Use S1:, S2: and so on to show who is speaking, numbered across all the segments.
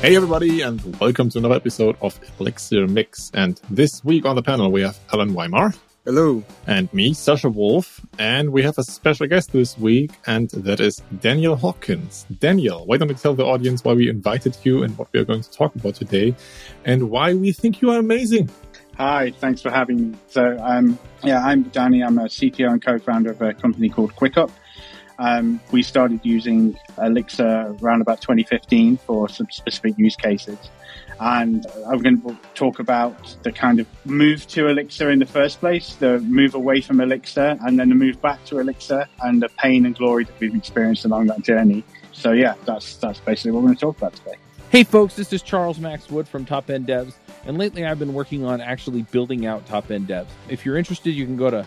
S1: Hey everybody, and welcome to another episode of Elixir Mix. And this week on the panel we have Allen Wyma.
S2: Hello.
S1: And me, Sascha Wolf. And we have a special guest this week, and that is Daniel Hawkins. Daniel, why don't you tell the audience why we invited you and what we are going to talk about today, and why we think you are amazing?
S2: Hi, thanks for having me. So, um, yeah, I'm Danny. I'm a CTO and co-founder of a company called Quiqup. Um, we started using Elixir around about 2015 for some specific use cases. And I'm going to talk about the kind of move to Elixir in the first place, the move away from Elixir, and then the move back to Elixir, and the pain and glory that we've experienced along that journey. So, yeah, that's that's basically what we're going to talk about today.
S3: Hey, folks, this is Charles Max Wood from Top End Devs, and lately I've been working on actually building out Top End Devs. If you're interested, you can go to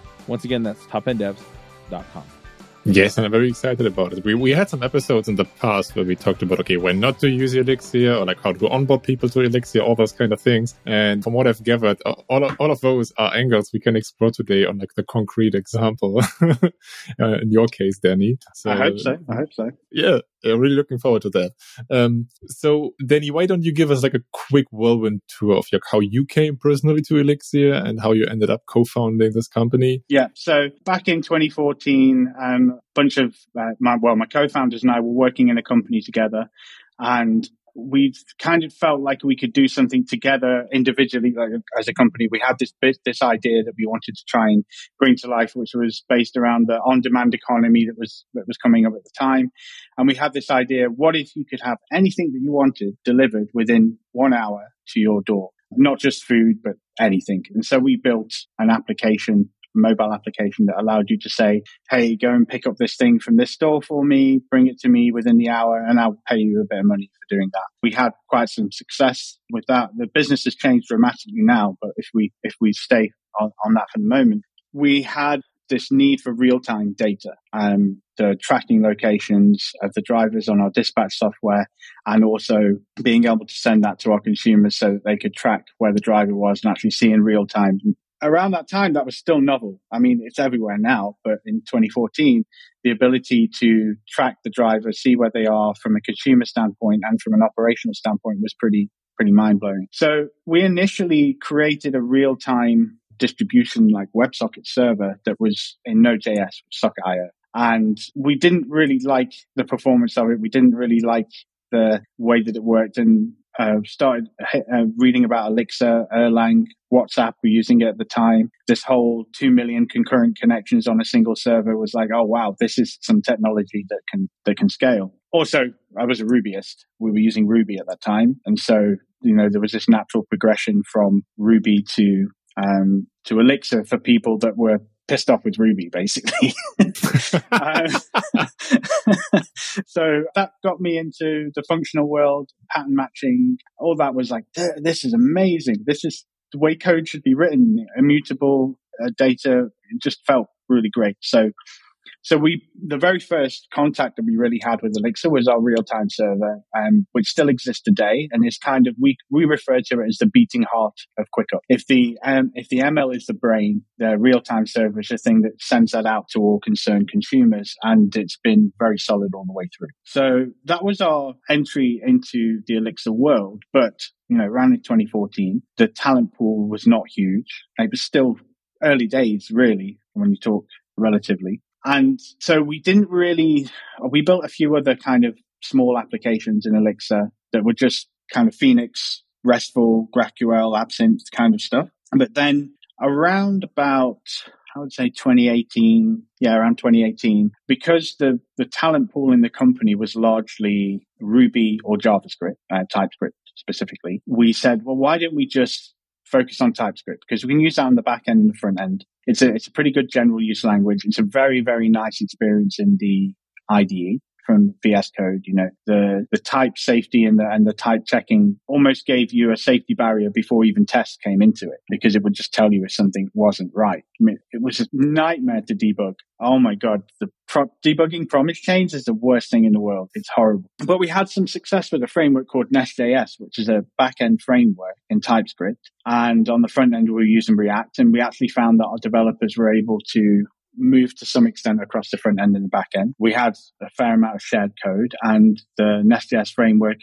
S3: Once again, that's topenddevs.com.
S1: Yes, and I'm very excited about it. We we had some episodes in the past where we talked about okay, when not to use Elixir or like how to onboard people to Elixir, all those kind of things. And from what I've gathered, all of, all of those are angles we can explore today on like the concrete example. uh, in your case, Danny.
S2: So, I hope so. I hope so.
S1: Yeah, I'm really looking forward to that. Um, so, Danny, why don't you give us like a quick whirlwind tour of your, how you came personally to Elixir and how you ended up co-founding this company?
S2: Yeah. So back in 2014, um, a bunch of uh, my, well, my co-founders and I were working in a company together and we kind of felt like we could do something together individually like as a company. We had this this idea that we wanted to try and bring to life which was based around the on demand economy that was that was coming up at the time. And we had this idea what if you could have anything that you wanted delivered within 1 hour to your door? Not just food but anything. And so we built an application mobile application that allowed you to say, Hey, go and pick up this thing from this store for me, bring it to me within the hour, and I'll pay you a bit of money for doing that. We had quite some success with that. The business has changed dramatically now, but if we, if we stay on, on that for the moment, we had this need for real-time data, um, the tracking locations of the drivers on our dispatch software, and also being able to send that to our consumers so that they could track where the driver was and actually see in real time around that time, that was still novel. I mean, it's everywhere now, but in 2014, the ability to track the driver, see where they are from a consumer standpoint and from an operational standpoint was pretty, pretty mind blowing. So we initially created a real time distribution like WebSocket server that was in Node.js, Socket.io. And we didn't really like the performance of it. We didn't really like the way that it worked. And uh, started uh, reading about Elixir, Erlang, WhatsApp were using it at the time. This whole 2 million concurrent connections on a single server was like, oh wow, this is some technology that can, that can scale. Also, I was a Rubyist. We were using Ruby at that time. And so, you know, there was this natural progression from Ruby to, um, to Elixir for people that were pissed off with Ruby, basically. um, so that got me into the functional world, pattern matching. All that was like, this is amazing. This is the way code should be written, immutable uh, data. It just felt really great. So so we, the very first contact that we really had with Elixir was our real-time server, um, which still exists today, and is kind of we we refer to it as the beating heart of Quiqup. If the um, if the ML is the brain, the real-time server is the thing that sends that out to all concerned consumers, and it's been very solid all the way through. So that was our entry into the Elixir world, but you know, around in 2014, the talent pool was not huge. It was still early days, really, when you talk relatively. And so we didn't really, we built a few other kind of small applications in Elixir that were just kind of Phoenix, RESTful, GraphQL, Absinthe kind of stuff. But then around about I would say 2018, yeah, around 2018, because the, the talent pool in the company was largely Ruby or JavaScript, uh, TypeScript specifically, we said, well, why don't we just focus on TypeScript? Because we can use that on the back end and the front end. It's a, it's a pretty good general use language. It's a very, very nice experience in the IDE from VS Code. You know, the, the type safety and the, and the type checking almost gave you a safety barrier before even tests came into it because it would just tell you if something wasn't right. I mean, it was a nightmare to debug. Oh my God. The pro- debugging promise chains is the worst thing in the world. It's horrible. But we had some success with a framework called Nest.js, which is a back-end framework in TypeScript. And on the front end, we were using React and we actually found that our developers were able to moved to some extent across the front end and the back end. We had a fair amount of shared code and the Nest.js framework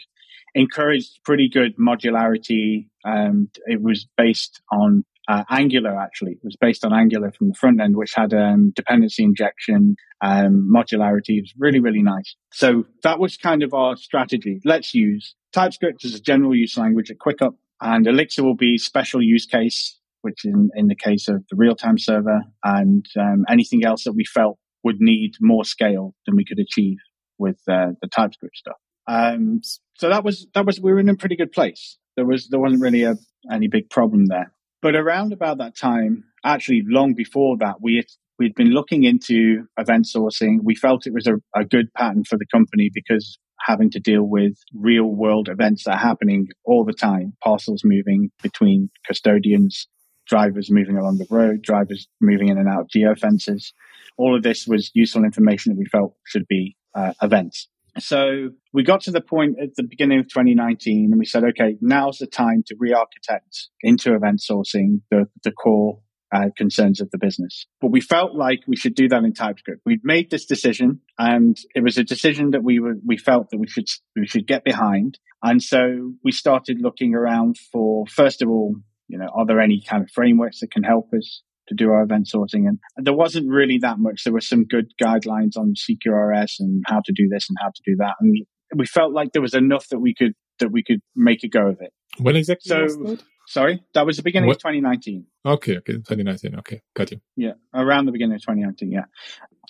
S2: encouraged pretty good modularity. And it was based on uh, Angular, actually. It was based on Angular from the front end, which had um, dependency injection, um, modularity. It was really, really nice. So that was kind of our strategy. Let's use TypeScript as a general use language at Quiqup and Elixir will be special use case which in, in the case of the real-time server and um, anything else that we felt would need more scale than we could achieve with uh, the TypeScript stuff. Um, so that was that was we were in a pretty good place. There was there wasn't really a, any big problem there. But around about that time, actually long before that, we had, we'd been looking into event sourcing. We felt it was a, a good pattern for the company because having to deal with real world events that are happening all the time, parcels moving between custodians, drivers moving along the road, drivers moving in and out of geofences. All of this was useful information that we felt should be uh, events. So we got to the point at the beginning of 2019 and we said, okay, now's the time to re-architect into event sourcing the, the core uh, concerns of the business. But we felt like we should do that in TypeScript. We'd made this decision and it was a decision that we were, we felt that we should, we should get behind. And so we started looking around for, first of all, you know, are there any kind of frameworks that can help us to do our event sourcing? And there wasn't really that much. There were some good guidelines on CQRS and how to do this and how to do that. And we felt like there was enough that we could, that we could make a go of it.
S1: When exactly
S2: So-
S1: was that?
S2: Sorry, that was the beginning
S1: What-
S2: of 2019.
S1: Okay, okay, 2019. Okay, got you.
S2: Yeah, around the beginning of 2019. Yeah.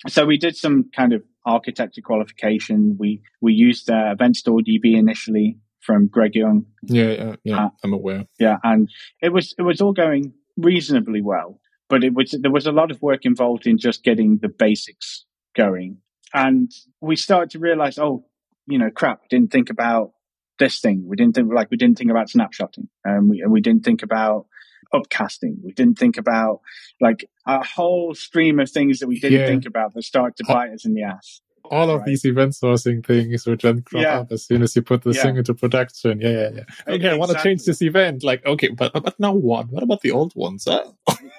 S2: So we did some kind of architecture qualification. We we used uh, Event Store DB initially from Greg Young.
S1: Yeah, yeah, yeah.
S2: Uh,
S1: I'm aware.
S2: Yeah, and it was it was all going reasonably well, but it was there was a lot of work involved in just getting the basics going, and we started to realize, oh, you know, crap, we didn't think about this thing. We didn't think like we didn't think about snapshotting, and we we didn't think about upcasting. We didn't think about like a whole stream of things that we didn't
S1: Yeah.
S2: think about that started to bite us in the ass.
S1: All of these event sourcing things which then crop
S2: Yeah.
S1: up as soon as you put this
S2: Yeah.
S1: thing into production. Yeah, yeah, yeah. Okay, I want to change this event. Like, okay, but but now what? What about the old ones? Huh?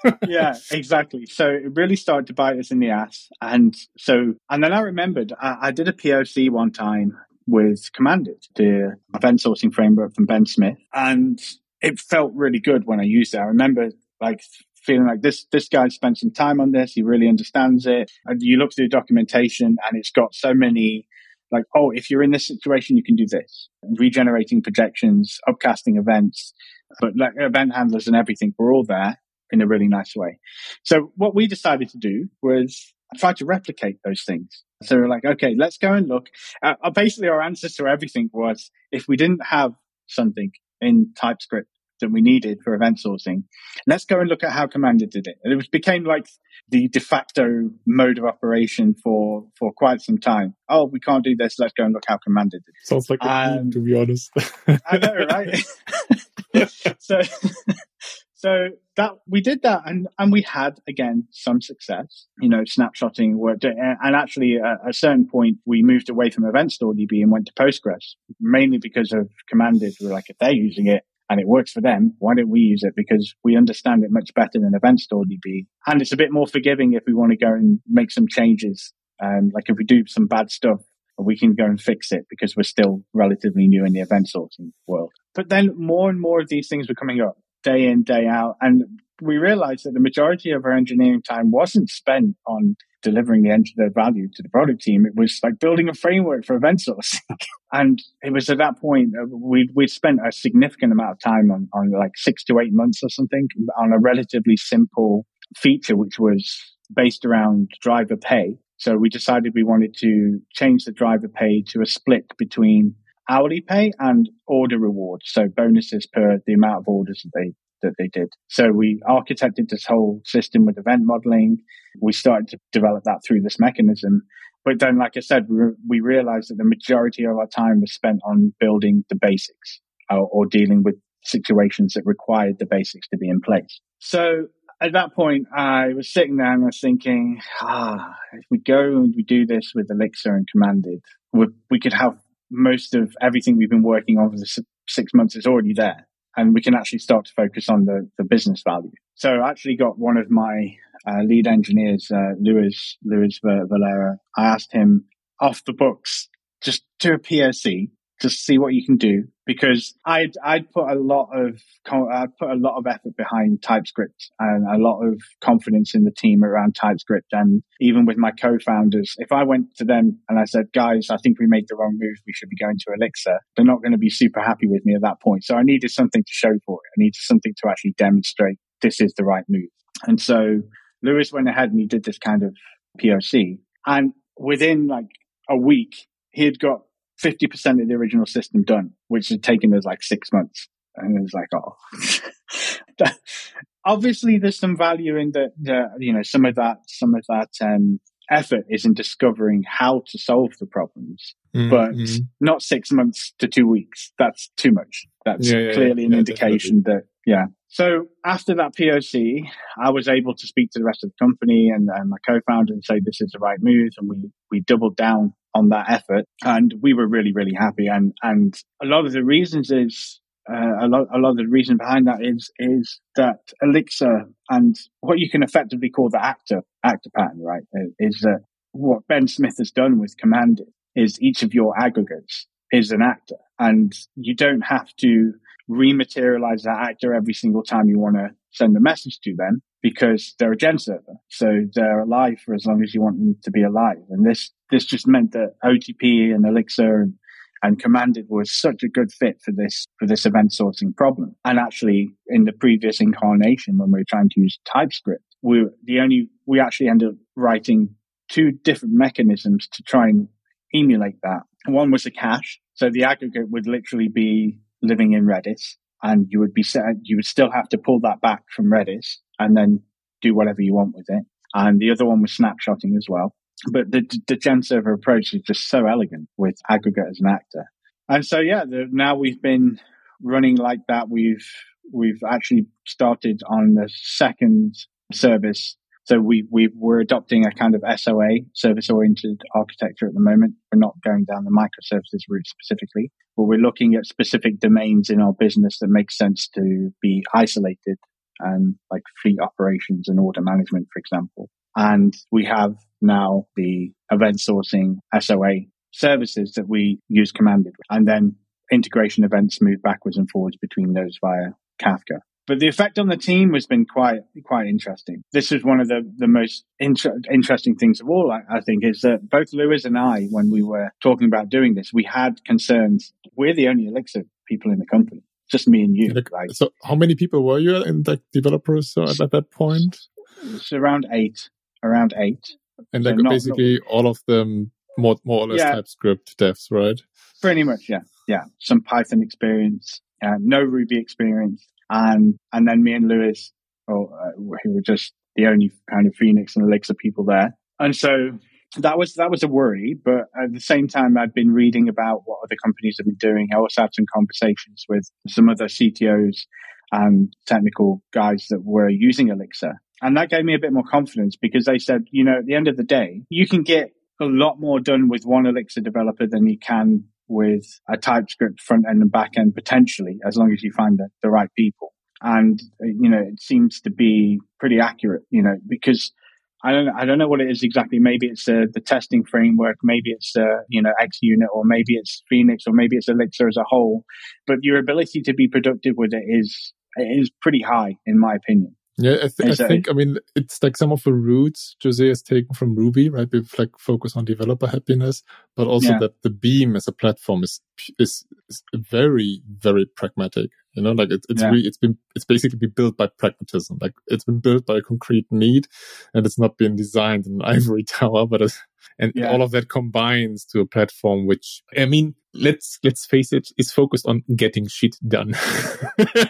S2: yeah, exactly. So it really started to bite us in the ass. And so, and then I remembered I, I did a POC one time with Commanded, the event sourcing framework from Ben Smith. And it felt really good when I used it. I remember like feeling like this, this guy spent some time on this. He really understands it. And you look through the documentation and it's got so many like, oh, if you're in this situation, you can do this. Regenerating projections, upcasting events, but like event handlers and everything were all there in a really nice way. So what we decided to do was try to replicate those things. So we're like, okay, let's go and look. Uh, basically, our answer to everything was if we didn't have something in TypeScript that we needed for event sourcing, let's go and look at how Commanded did it. And it was, became like the de facto mode of operation for, for quite some time. Oh, we can't do this. Let's go and look how Commanded did it.
S1: Sounds like a
S2: Um,
S1: meme, to be honest.
S2: I know, right? so, so that we did that, and and we had again some success. You know, snapshotting worked, and actually at a certain point we moved away from Event Store DB and went to Postgres, mainly because of Commanded. We were like, if they're using it and it works for them, why don't we use it? Because we understand it much better than Event Store DB, and it's a bit more forgiving if we want to go and make some changes. Um, like if we do some bad stuff, we can go and fix it because we're still relatively new in the event sourcing world. But then more and more of these things were coming up day in, day out. And we realized that the majority of our engineering time wasn't spent on delivering the, the value to the product team. It was like building a framework for event sourcing. and it was at that point we we'd spent a significant amount of time on, on like six to eight months or something on a relatively simple feature, which was based around driver pay. So we decided we wanted to change the driver pay to a split between hourly pay and order rewards. So bonuses per the amount of orders that they that they did. So we architected this whole system with event modeling. We started to develop that through this mechanism. But then, like I said, we, we realized that the majority of our time was spent on building the basics or, or dealing with situations that required the basics to be in place. So at that point, I was sitting there and I was thinking, ah, if we go and we do this with Elixir and Commanded, we, we could have most of everything we've been working on for the six months is already there. And we can actually start to focus on the, the business value. So I actually got one of my uh, lead engineers, uh, Luis, Luis Valera. I asked him off the books, just do a POC just see what you can do because I'd I'd put a lot of I'd put a lot of effort behind TypeScript and a lot of confidence in the team around TypeScript. And even with my co-founders if I went to them and I said guys I think we made the wrong move. We should be going to Elixir they're not going to be super happy with me at that point. So I needed something to show for it. I needed something to actually demonstrate this is the right move. And so Lewis went ahead and he did this kind of POC and within like a week he had got 50% of the original system done, which had taken us like six months. And it was like, oh, obviously there's some value in the, the, you know, some of that, some of that, um, effort is in discovering how to solve the problems, mm-hmm. but not six months to two weeks. That's too much. That's yeah, yeah, clearly yeah, an indication definitely. that, yeah. So after that POC, I was able to speak to the rest of the company and, and my co-founder and say, this is the right move. And we, we doubled down on that effort. And we were really, really happy. And, and a lot of the reasons is, uh, a lot, a lot of the reason behind that is, is that Elixir and what you can effectively call the actor, actor pattern, right? Is that what Ben Smith has done with Commanded is each of your aggregates is an actor and you don't have to rematerialize that actor every single time you want to send a message to them because they're a gen server. So they're alive for as long as you want them to be alive. And this, this just meant that OTP and Elixir and, and Commanded was such a good fit for this, for this event sourcing problem. And actually in the previous incarnation, when we were trying to use TypeScript, we the only, we actually ended up writing two different mechanisms to try and emulate that. One was a cache. So the aggregate would literally be living in Redis and you would be set, you would still have to pull that back from Redis and then do whatever you want with it. And the other one was snapshotting as well. But the, the gen server approach is just so elegant with aggregate as an actor. And so, yeah, the, now we've been running like that. We've, we've actually started on the second service so we, we, we're adopting a kind of SOA, service oriented architecture at the moment. We're not going down the microservices route specifically, but we're looking at specific domains in our business that make sense to be isolated and like fleet operations and order management, for example. And we have now the event sourcing SOA services that we use commanded and then integration events move backwards and forwards between those via Kafka. But the effect on the team has been quite quite interesting. This is one of the the most inter- interesting things of all. I, I, think is that both Lewis and I, when we were talking about doing this, we had concerns. We're the only Elixir people in the company, just me and you.
S1: Right? So, how many people were you in the developers at, at that point?
S2: It's around eight. Around eight.
S1: And so not, basically not, all of them more more or less yeah, TypeScript devs, right?
S2: Pretty much, yeah, yeah. Some Python experience, uh, no Ruby experience and and then me and Lewis, or uh, who were just the only kind of Phoenix and Elixir people there, and so that was that was a worry. But at the same time, I'd been reading about what other companies have been doing. I also had some conversations with some other CTOs and technical guys that were using Elixir. And that gave me a bit more confidence because they said, you know, at the end of the day, you can get a lot more done with one Elixir developer than you can with a TypeScript front end and back end potentially, as long as you find the, the right people. And, you know, it seems to be pretty accurate, you know, because I don't, I don't know what it is exactly. Maybe it's uh, the testing framework, maybe it's, uh, you know, ExUnit, or maybe it's Phoenix, or maybe it's Elixir as a whole. But your ability to be productive with it is, is pretty high, in my opinion.
S1: Yeah, I, th- I, think, I mean, it's like some of the roots Jose has taken from Ruby, right? We've like focus on developer happiness, but also yeah. that the Beam as a platform is, is, is very, very pragmatic. You know, like it, it's yeah. really, it's been, it's basically been built by pragmatism. Like it's been built by a concrete need and it's not been designed in an ivory tower, but it's, and yeah. all of that combines to a platform which i mean let's let's face it is focused on getting shit done.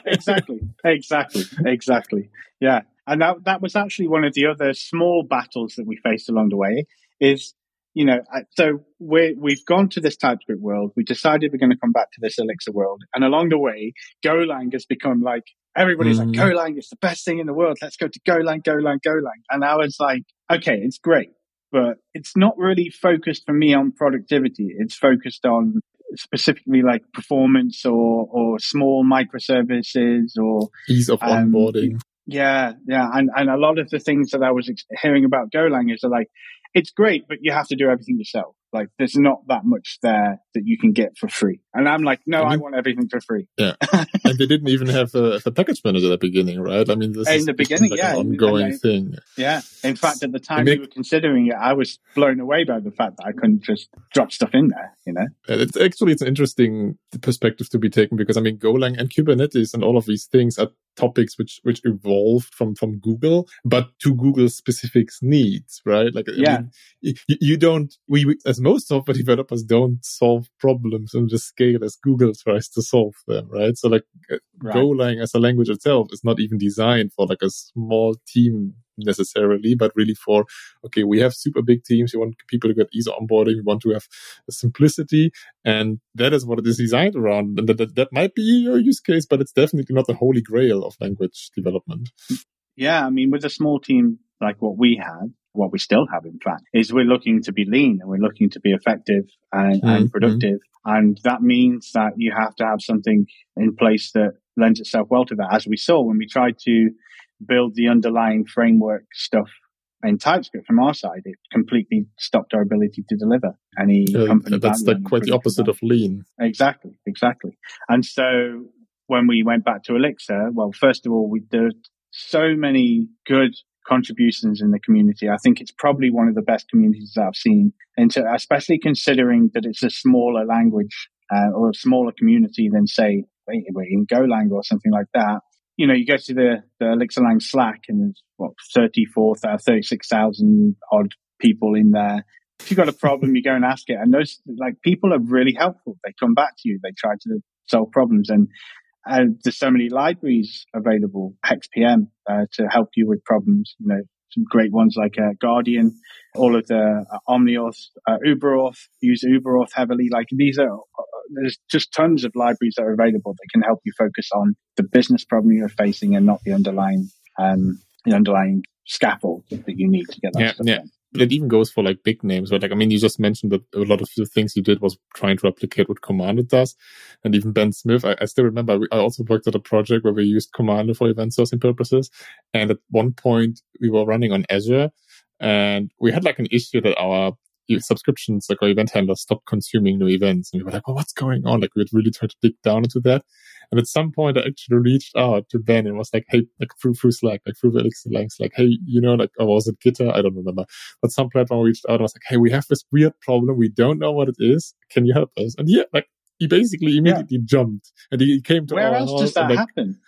S2: Exactly. Exactly. Exactly. Yeah. And that that was actually one of the other small battles that we faced along the way is you know so we we've gone to this typescript world. We decided we're going to come back to this elixir world. And along the way golang has become like everybody's mm. like golang is the best thing in the world. Let's go to golang golang golang. And i was like okay it's great but it's not really focused for me on productivity. It's focused on specifically like performance or, or small microservices or
S1: ease of um, onboarding.
S2: Yeah, yeah, and and a lot of the things that I was hearing about Golang is like, it's great, but you have to do everything yourself. Like there's not that much there that you can get for free. And I'm like, no, I, mean, I want everything for free.
S1: Yeah. and they didn't even have uh, a, a, package manager at the beginning, right? I mean, this
S2: in
S1: is
S2: the beginning,
S1: like
S2: yeah,
S1: an ongoing
S2: I,
S1: thing.
S2: Yeah. In fact, at the time we were considering it, I was blown away by the fact that I couldn't just drop stuff in there, you know?
S1: It's actually, it's an interesting perspective to be taken because I mean, Golang and Kubernetes and all of these things are topics which which evolved from from Google, but to Google's specific needs, right? Like,
S2: yeah, I
S1: mean, you, you, don't. We as most software developers don't solve problems on the scale as Google tries to solve them, right? So like, uh, right. Golang as a language itself is not even designed for like a small team necessarily, but really for, okay, we have super big teams. We want people to get easy onboarding. We want to have simplicity. And that is what it is designed around. And that, that, that might be your use case, but it's definitely not the holy grail of language development.
S2: Yeah. I mean, with a small team like what we had, what we still have, in fact, is we're looking to be lean and we're looking to be effective and, mm-hmm. and productive. And that means that you have to have something in place that lends itself well to that. As we saw when we tried to build the underlying framework stuff in TypeScript from our side, it completely stopped our ability to deliver any uh, company.
S1: That's like quite the opposite of lean.
S2: Exactly, exactly. And so when we went back to Elixir, well, first of all, we did so many good contributions in the community. I think it's probably one of the best communities I've seen, and so, especially considering that it's a smaller language uh, or a smaller community than say in Golang or something like that you know, you go to the, the Elixirlang Slack and there's what, 34,000, 36,000 odd people in there. If you've got a problem, you go and ask it. And those, like, people are really helpful. They come back to you. They try to solve problems. And uh, there's so many libraries available, HexPM, uh, to help you with problems. You know, some great ones like uh, Guardian, all of the uh, OmniAuth, uh, Ueberauth, use Ueberauth heavily. Like these are, there's just tons of libraries that are available that can help you focus on the business problem you're facing and not the underlying, um, the underlying scaffold that you need to get that
S1: yeah,
S2: stuff
S1: yeah.
S2: done
S1: it even goes for like big names, but like, I mean, you just mentioned that a lot of the things you did was trying to replicate what Commanded does. And even Ben Smith, I, I still remember, I also worked at a project where we used Commanded for event sourcing purposes. And at one point we were running on Azure and we had like an issue that our subscriptions, like our event handlers stopped consuming new events. And we were like, well, what's going on? Like we had really tried to dig down into that. And at some point, I actually reached out to Ben and was like, hey, like through, through Slack, like through the Elixir links, like, hey, you know, like, or was it Gitter? I don't remember. But some platform reached out and was like, hey, we have this weird problem. We don't know what it is. Can you help us? And yeah, like, he basically immediately yeah. jumped and he came to
S2: Where
S1: else
S2: does that
S1: like,
S2: happen?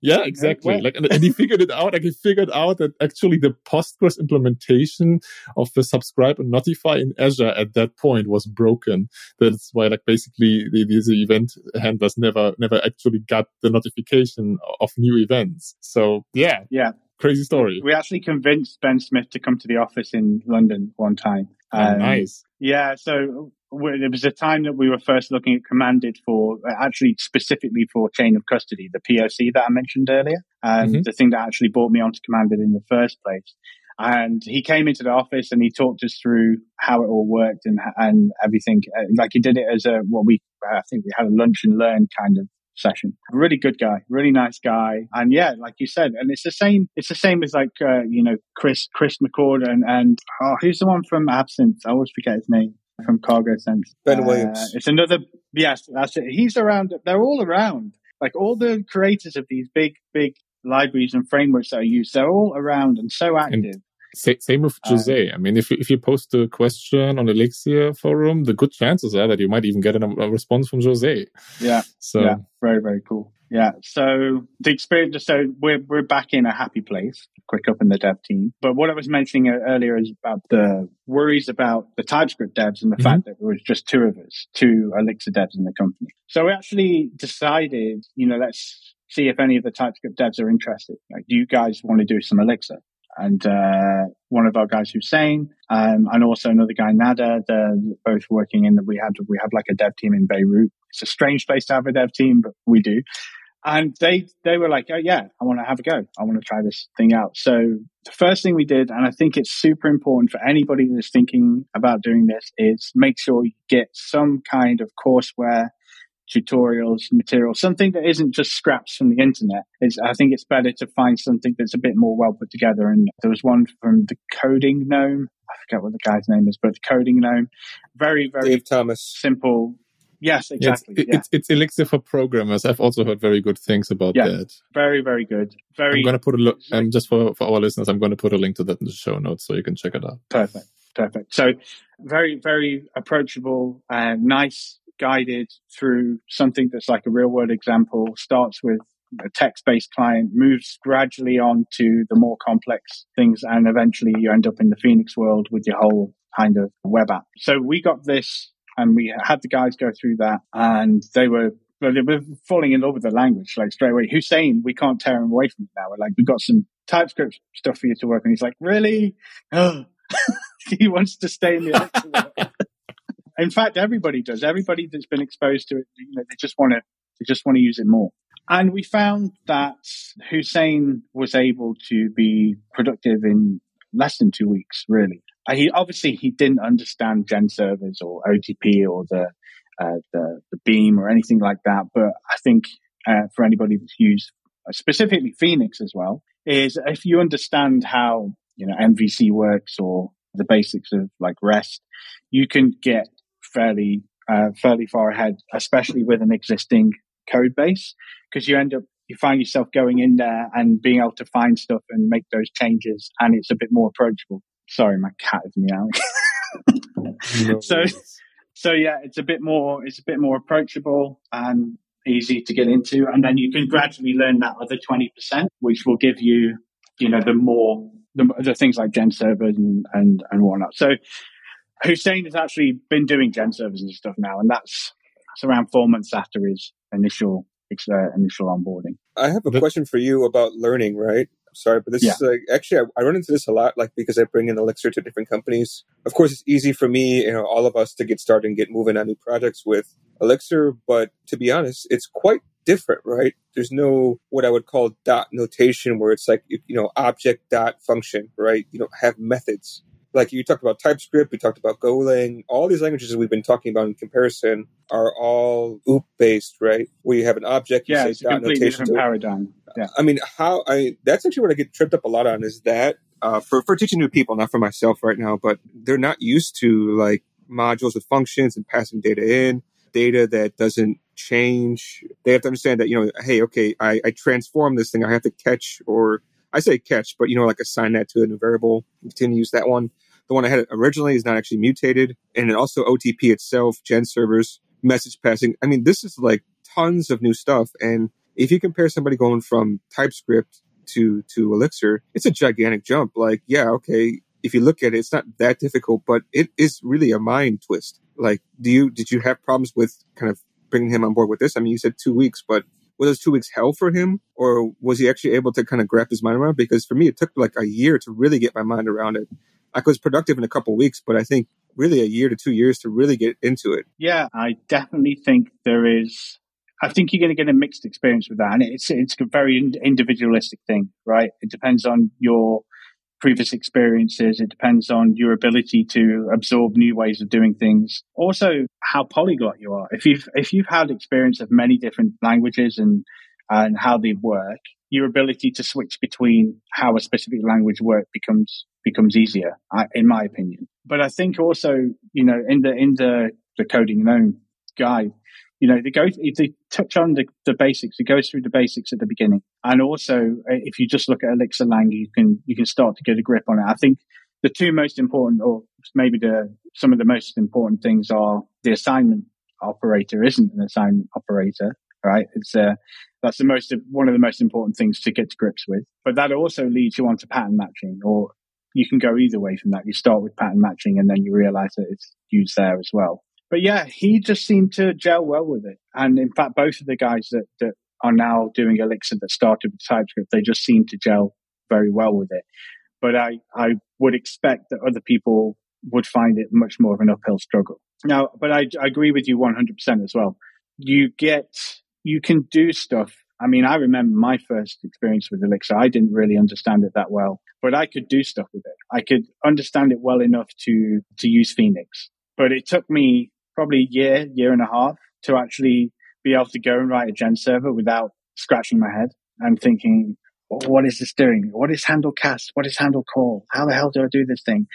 S1: Yeah, exactly. Like, and, and, he figured it out. Like, he figured out that actually the Postgres implementation of the subscribe and notify in Azure at that point was broken. That's why, like, basically the, these event handlers never, never actually got the notification of new events. So, yeah.
S2: Yeah.
S1: Crazy story.
S2: We actually convinced Ben Smith to come to the office in London one time.
S1: Oh, um, nice.
S2: Yeah. So there was a time that we were first looking at commanded for actually specifically for chain of custody, the POC that I mentioned earlier, and mm-hmm. the thing that actually brought me onto commanded in the first place. And he came into the office and he talked us through how it all worked and and everything. Uh, like he did it as a what we I think we had a lunch and learn kind of session. Really good guy, really nice guy, and yeah, like you said, and it's the same. It's the same as like uh, you know Chris Chris McCord and and oh, who's the one from Absinthe? I always forget his name from Cargo Sense.
S4: Ben uh, Williams.
S2: It's another, yes, that's it. He's around, they're all around. Like all the creators of these big, big libraries and frameworks that are used. They're all around and so active. And
S1: same with uh, Jose. I mean, if you, if you post a question on Elixir forum, the good chances are that you might even get a, a response from Jose.
S2: Yeah. So yeah, very very cool. Yeah. So the experience. So we're we're back in a happy place. Quiqup in the dev team. But what I was mentioning earlier is about the worries about the TypeScript devs and the mm-hmm. fact that there was just two of us, two Elixir devs in the company. So we actually decided, you know, let's see if any of the TypeScript devs are interested. Like, do you guys want to do some Elixir? and uh, one of our guys Hussein, um, and also another guy Nada. They're both working in. That we had we have like a dev team in Beirut. It's a strange place to have a dev team, but we do. And they they were like, oh yeah, I want to have a go. I want to try this thing out. So the first thing we did, and I think it's super important for anybody that's thinking about doing this, is make sure you get some kind of courseware tutorials, materials, something that isn't just scraps from the internet. It's, I think it's better to find something that's a bit more well put together. And there was one from the Coding Gnome. I forget what the guy's name is, but the Coding Gnome. Very, very
S4: Dave Thomas.
S2: simple. Yes, exactly.
S1: It's,
S2: yeah.
S1: it's, it's, Elixir for programmers. I've also heard very good things about yeah, that.
S2: Very, very good. Very.
S1: I'm going to put a look, um, just for, for our listeners, I'm going to put a link to that in the show notes so you can check it out.
S2: Perfect. Perfect. So very, very approachable, and nice guided through something that's like a real world example, starts with a text based client, moves gradually on to the more complex things, and eventually you end up in the Phoenix world with your whole kind of web app. So we got this and we had the guys go through that and they were well, they were falling in love with the language like straight away. Hussein, we can't tear him away from it now. We're like, we've got some TypeScript stuff for you to work on. He's like, really? Oh. he wants to stay in the In fact, everybody does. Everybody that's been exposed to it, you know, they just want to, they just want to use it more. And we found that Hussein was able to be productive in less than two weeks, really. Uh, he obviously he didn't understand gen servers or OTP or the uh, the, the Beam or anything like that. But I think uh, for anybody that's used uh, specifically Phoenix as well, is if you understand how you know MVC works or the basics of like REST, you can get fairly uh, fairly far ahead, especially with an existing code base, because you end up you find yourself going in there and being able to find stuff and make those changes, and it's a bit more approachable. Sorry, my cat is meowing. so, so yeah, it's a bit more it's a bit more approachable and easy to get into, and then you can gradually learn that other twenty percent, which will give you you know the more the, the things like gen servers and, and and whatnot. So Hussein has actually been doing gen servers and stuff now, and that's that's around four months after his initial uh, initial onboarding.
S4: I have a question for you about learning, right? Sorry, but this yeah. is like actually I, I, run into this a lot, like because I bring in Elixir to different companies. Of course, it's easy for me, you know, all of us to get started and get moving on new projects with Elixir, but to be honest, it's quite different, right? There's no what I would call dot notation where it's like you know object dot function, right? You don't have methods like you talked about TypeScript, we talked about Golang, all these languages that we've been talking about in comparison are all OOP based, right? Where you have an object, you
S2: yeah,
S4: say
S2: it's a completely different paradigm. Yeah.
S4: I mean, how I that's actually what I get tripped up a lot on is that uh, for for teaching new people, not for myself right now, but they're not used to like modules with functions and passing data in, data that doesn't change. They have to understand that you know, hey, okay, I, I transform this thing, I have to catch or I say catch, but you know, like assign that to a new variable, continue to use that one. The one I had originally is not actually mutated. And then also OTP itself, gen servers, message passing. I mean, this is like tons of new stuff. And if you compare somebody going from TypeScript to, to Elixir, it's a gigantic jump. Like, yeah, okay. If you look at it, it's not that difficult, but it is really a mind twist. Like, do you, did you have problems with kind of bringing him on board with this? I mean, you said two weeks, but were those two weeks hell for him or was he actually able to kind of wrap his mind around because for me it took like a year to really get my mind around it. I was productive in a couple weeks but i think really a year to two years to really get into it.
S2: Yeah i definitely think there is i think you're going to get a mixed experience with that and it's it's a very individualistic thing right? It depends on your previous experiences. It depends on your ability to absorb new ways of doing things. Also, how polyglot you are. If you've if you've had experience of many different languages and and how they work, your ability to switch between how a specific language works becomes becomes easier, in my opinion. But I think also, you know, in the in the the coding gnome guide, You know, they go, they touch on the, the basics. It goes through the basics at the beginning. And also, uh, if you just look at Elixir Lang, you can, you can start to get a grip on it. I think the two most important, or maybe the, some of the most important things are the assignment operator isn't an assignment operator, right? It's, uh, that's the most, one of the most important things to get to grips with. But that also leads you on to pattern matching or you can go either way from that. You start with pattern matching and then you realize that it's used there as well. But yeah, he just seemed to gel well with it. And in fact, both of the guys that, that are now doing Elixir that started with TypeScript, they just seem to gel very well with it. But I, I would expect that other people would find it much more of an uphill struggle. Now, but I, I agree with you 100% as well. You get, you can do stuff. I mean, I remember my first experience with Elixir. I didn't really understand it that well, but I could do stuff with it. I could understand it well enough to, to use Phoenix. But it took me probably a year, year and a half to actually be able to go and write a gen server without scratching my head and thinking, what is this doing? What is handle cast? What is handle call? How the hell do I do this thing?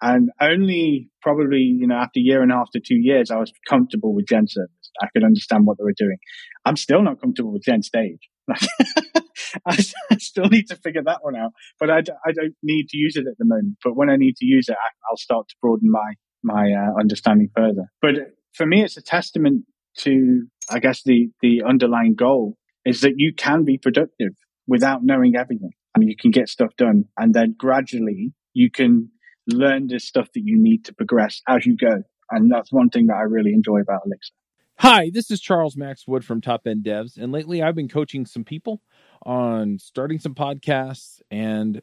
S2: And only probably, you know, after a year and a half to two years, I was comfortable with gen servers. I could understand what they were doing. I'm still not comfortable with gen stage. I, still need to figure that one out, but I, I don't need to use it at the moment. But when I need to use it, I, will start to broaden my, my uh, understanding further. But for me, it's a testament to, I guess, the, the underlying goal is that you can be productive without knowing everything. I mean, you can get stuff done and then gradually you can learn the stuff that you need to progress as you go. And that's one thing that I really enjoy about Elixir.
S3: Hi, this is Charles Max Wood from Top End Devs. And lately I've been coaching some people on starting some podcasts and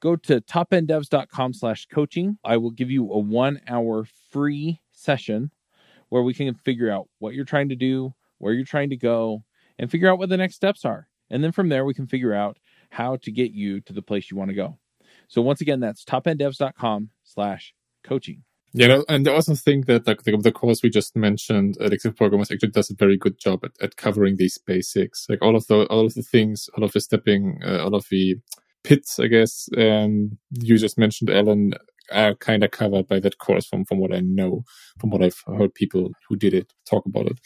S3: go to topenddevs.com slash coaching. I will give you a one hour free session where we can figure out what you're trying to do, where you're trying to go, and figure out what the next steps are. And then from there, we can figure out how to get you to the place you want to go. So once again, that's topenddevs.com slash coaching.
S1: Yeah, and I also think that like the, the course we just mentioned, Elixir Programmers actually does a very good job at, at covering these basics, like all of the all of the things, all of the stepping, uh, all of the pits, I guess. Um, you just mentioned Allen are kind of covered by that course from from what I know, from what I've heard people who did it talk about it.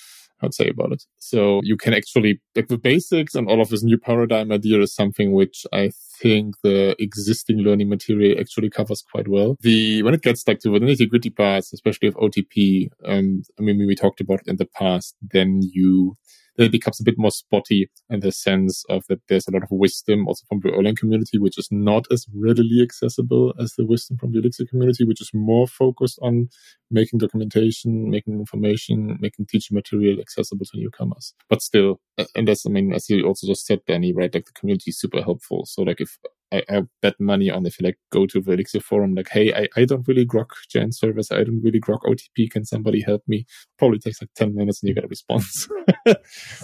S1: I'd say about it. So you can actually like the basics and all of this new paradigm idea is something which I think the existing learning material actually covers quite well. The when it gets like to the nitty gritty parts, especially of OTP, um, I mean we talked about it in the past, then you then it becomes a bit more spotty in the sense of that there's a lot of wisdom also from the Erlang community, which is not as readily accessible as the wisdom from the Elixir community, which is more focused on making documentation, making information, making teaching material accessible to newcomers. But still, and that's, I mean, as you also just said, Danny, right? Like the community is super helpful. So like if I, I bet money on if you like go to the Elixir forum, like, hey, I, I don't really grok gen service. I don't really grok OTP. Can somebody help me? Probably takes like 10 minutes and you get a response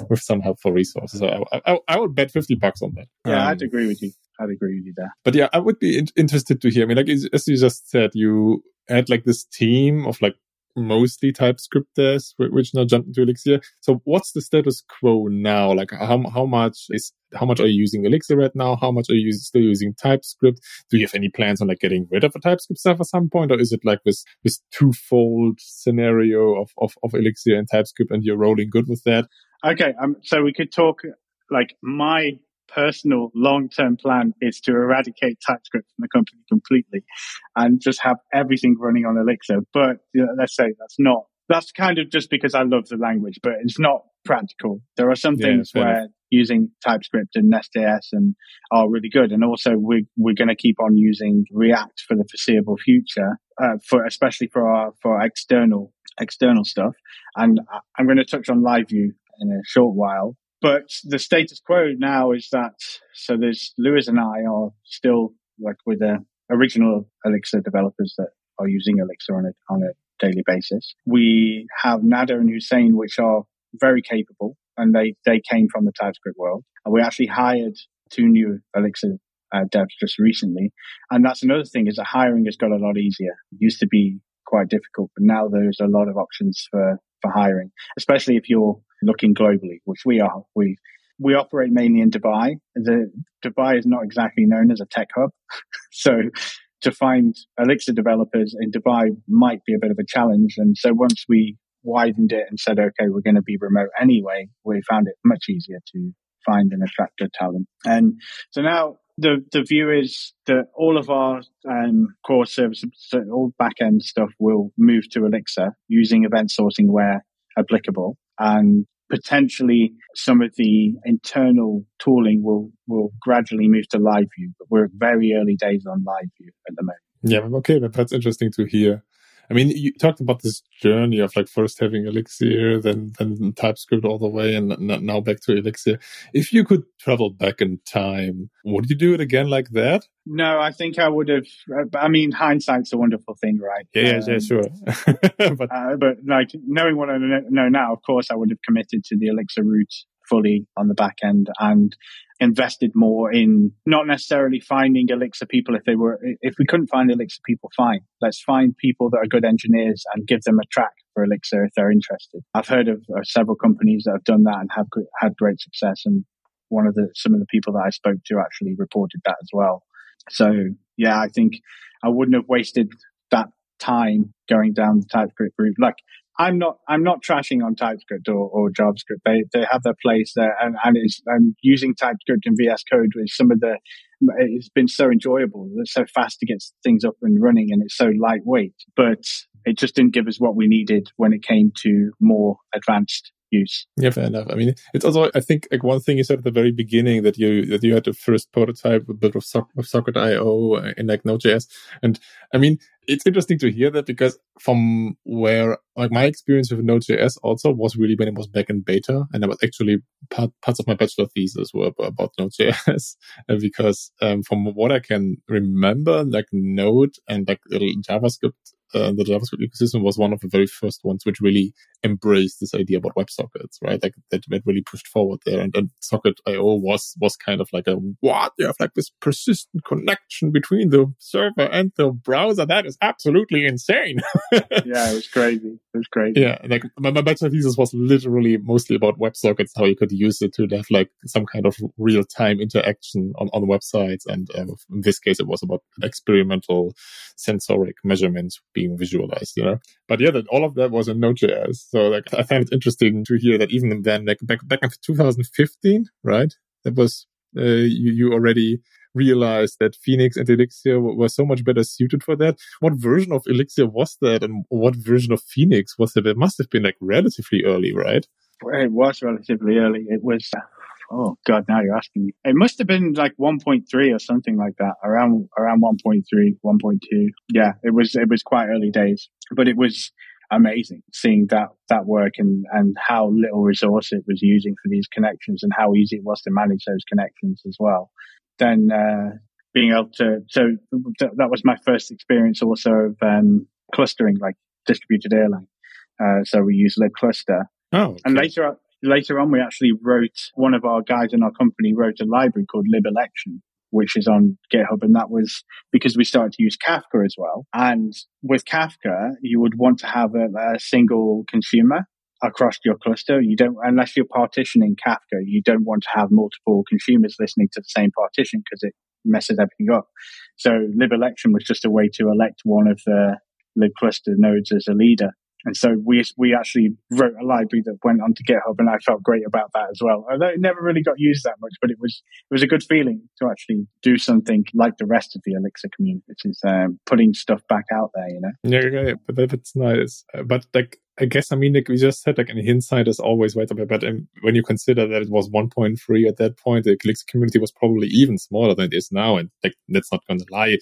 S1: with some helpful resources. So I, I, I, would bet 50 bucks on that.
S2: Yeah, um, I'd agree with you. I'd agree with you there.
S1: But yeah, I would be in- interested to hear. I mean, like, as you just said, you had like this team of like mostly TypeScript devs, which now jumped into Elixir. So what's the status quo now? Like how, how much is, how much are you using Elixir right now? How much are you still using TypeScript? Do you have any plans on like getting rid of a TypeScript stuff at some point? Or is it like this, this twofold scenario of, of, of Elixir and TypeScript and you're rolling good with that?
S2: Okay. Um, so we could talk like my personal long-term plan is to eradicate TypeScript from the company completely and just have everything running on Elixir. But you know, let's say that's not, that's kind of just because I love the language, but it's not practical. There are some yeah, things where enough. using TypeScript and Nest.js and are really good. And also we, we're going to keep on using React for the foreseeable future, uh, for, especially for our, for our external, external stuff. And I'm going to touch on live view in a short while. But the status quo now is that so there's Lewis and I are still like with the original Elixir developers that are using Elixir on a on a daily basis. We have Nada and Hussein, which are very capable, and they they came from the TypeScript world. And we actually hired two new Elixir uh, devs just recently. And that's another thing is that hiring has got a lot easier. It used to be quite difficult, but now there's a lot of options for, for hiring, especially if you're looking globally, which we are. We, we operate mainly in Dubai. The Dubai is not exactly known as a tech hub. so to find Elixir developers in Dubai might be a bit of a challenge. And so once we widened it and said, okay, we're going to be remote anyway, we found it much easier to find and attract good talent. And so now the the view is that all of our um, core services, all backend stuff, will move to Elixir using event sourcing where applicable, and potentially some of the internal tooling will will gradually move to LiveView. But we're very early days on live view at the moment.
S1: Yeah, okay, but that's interesting to hear. I mean, you talked about this journey of like first having Elixir, then then TypeScript all the way, and now back to Elixir. If you could travel back in time, would you do it again like that?
S2: No, I think I would have. I mean, hindsight's a wonderful thing, right?
S1: Yeah, um, yeah, sure.
S2: but, uh, but like knowing what I know now, of course, I would have committed to the Elixir route fully on the back end and invested more in not necessarily finding Elixir people if they were, if we couldn't find Elixir people, fine. Let's find people that are good engineers and give them a track for Elixir if they're interested. I've heard of several companies that have done that and have had great success. And one of the, some of the people that I spoke to actually reported that as well. So yeah, I think I wouldn't have wasted that time going down the TypeScript route. Like I'm not I'm not trashing on TypeScript or, or JavaScript. They they have their place there, and and it's and using TypeScript and VS Code with some of the it's been so enjoyable. It's so fast to get things up and running, and it's so lightweight. But it just didn't give us what we needed when it came to more advanced use.
S1: Yeah, fair enough. I mean, it's also I think like one thing you said at the very beginning that you that you had the first prototype built with, Sock, with Socket.io in like Node.js, and I mean it's interesting to hear that because from where like my experience with Node.js also was really when it was back in beta, and I was actually part, parts of my bachelor thesis were about Node.js because um, from what I can remember, like Node and like JavaScript uh, the JavaScript ecosystem was one of the very first ones which really embraced this idea about WebSockets, right? Like that, that really pushed forward there. And, and Socket.io was, was kind of like a, what? You have like this persistent connection between the server and the browser. That is absolutely insane.
S2: yeah, it was crazy. It was crazy.
S1: Yeah. Like my, my bachelor thesis was literally mostly about WebSockets, how you could use it to have like some kind of real time interaction on, on websites. And um, in this case, it was about experimental sensoric measurements being visualized, you know. But yeah, that all of that was in Node.js. So like I find it interesting to hear that even then, like back back in 2015, right? That was uh, you you already realized that Phoenix and Elixir were so much better suited for that. What version of Elixir was that, and what version of Phoenix was that? It must have been like relatively early, right?
S2: It was relatively early. It was oh god, now you're asking me. It must have been like 1.3 or something like that, around around 1.3, 1.2. Yeah, it was it was quite early days, but it was amazing seeing that that work and and how little resource it was using for these connections and how easy it was to manage those connections as well. Then uh, being able to so th- that was my first experience also of um, clustering like distributed Erlang. Uh, so we use libcluster.
S1: Oh, okay.
S2: and later later on, we actually wrote, one of our guys in our company wrote a library called libelection, which is on GitHub. And that was because we started to use Kafka as well. And with Kafka, you would want to have a, a single consumer across your cluster. You don't, unless you're partitioning Kafka, you don't want to have multiple consumers listening to the same partition because it messes everything up. So libelection was just a way to elect one of the libcluster nodes as a leader. And so we we actually wrote a library that went onto GitHub, and I felt great about that as well. Although it never really got used that much, but it was it was a good feeling to actually do something like the rest of the Elixir community, which is um, putting stuff back out there. You know.
S1: Yeah, yeah, but that's nice. Uh, but like, I guess I mean, like we just said, like in hindsight is always right. But um, when you consider that it was 1.3 at that point, the Elixir community was probably even smaller than it is now, and like that's not going to lie.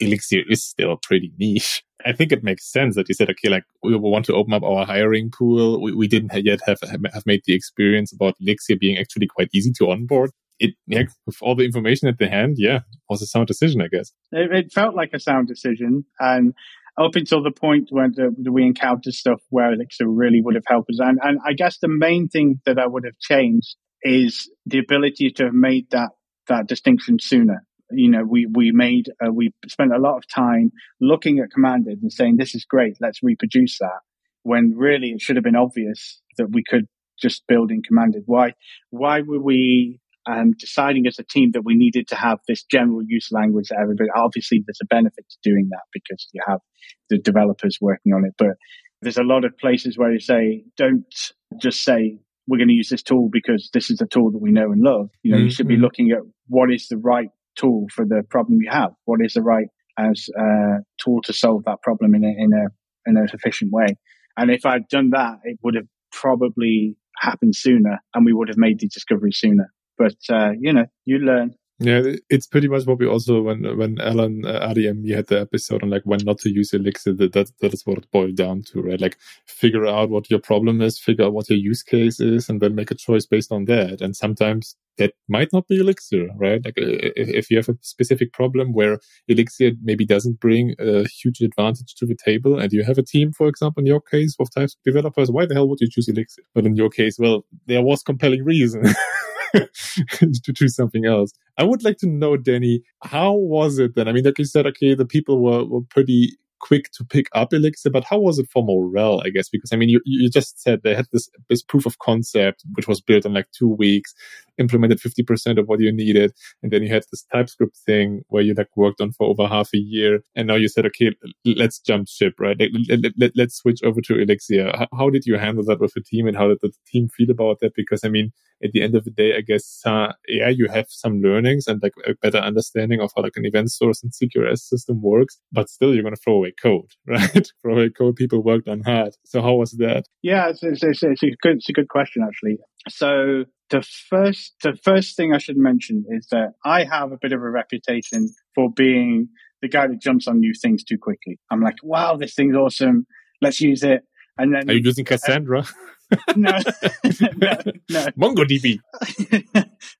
S1: Elixir is still pretty niche. I think it makes sense that you said, okay, like we want to open up our hiring pool. We, we didn't yet have have made the experience about Elixir being actually quite easy to onboard. It, yeah, with all the information at the hand, yeah, was a sound decision, I guess.
S2: It, it felt like a sound decision, and up until the point when we encountered stuff where Elixir really would have helped us. And, and I guess the main thing that I would have changed is the ability to have made that that distinction sooner. You know, we, we made, uh, we spent a lot of time looking at commanded and saying, this is great. Let's reproduce that when really it should have been obvious that we could just build in commanded. Why, why were we um, deciding as a team that we needed to have this general use language that everybody, obviously there's a benefit to doing that because you have the developers working on it, but there's a lot of places where you say, don't just say, we're going to use this tool because this is a tool that we know and love. You know, mm-hmm. you should be mm-hmm. looking at what is the right tool for the problem you have. What is the right as uh, tool to solve that problem in a, in a in an efficient way. And if I'd done that, it would have probably happened sooner, and we would have made the discovery sooner. But uh, you know, you learn.
S1: Yeah, it's pretty much what we also when when Allen uh, and me had the episode on like when not to use Elixir. That, that that is what it boiled down to, right? Like figure out what your problem is, figure out what your use case is, and then make a choice based on that. And sometimes that might not be Elixir, right? Like if you have a specific problem where Elixir maybe doesn't bring a huge advantage to the table, and you have a team, for example, in your case of types of developers, why the hell would you choose Elixir? But in your case, well, there was compelling reason. to choose something else. I would like to know, Danny, how was it then? I mean, like you said, okay, the people were, were pretty quick to pick up Elixir, but how was it for morale, I guess? Because I mean, you, you just said they had this, this proof of concept, which was built in like two weeks, implemented 50% of what you needed. And then you had this TypeScript thing where you like worked on for over half a year. And now you said, okay, let's jump ship, right? Let, let, let, let's switch over to Elixir. How, how, did you handle that with the team and how did the team feel about that? Because I mean, at the end of the day, I guess, uh, yeah, you have some learnings and like a better understanding of how like an event source and CQRS system works, but still you're going to throw away code, right? throw away code people worked on hard. So how was that?
S2: Yeah, it's, it's, it's, it's, a good, it's a good question, actually. So the first, the first thing I should mention is that I have a bit of a reputation for being the guy that jumps on new things too quickly. I'm like, wow, this thing's awesome. Let's use it. And then
S1: are you using uh, Cassandra?
S2: no, no, no.
S1: MongoDB.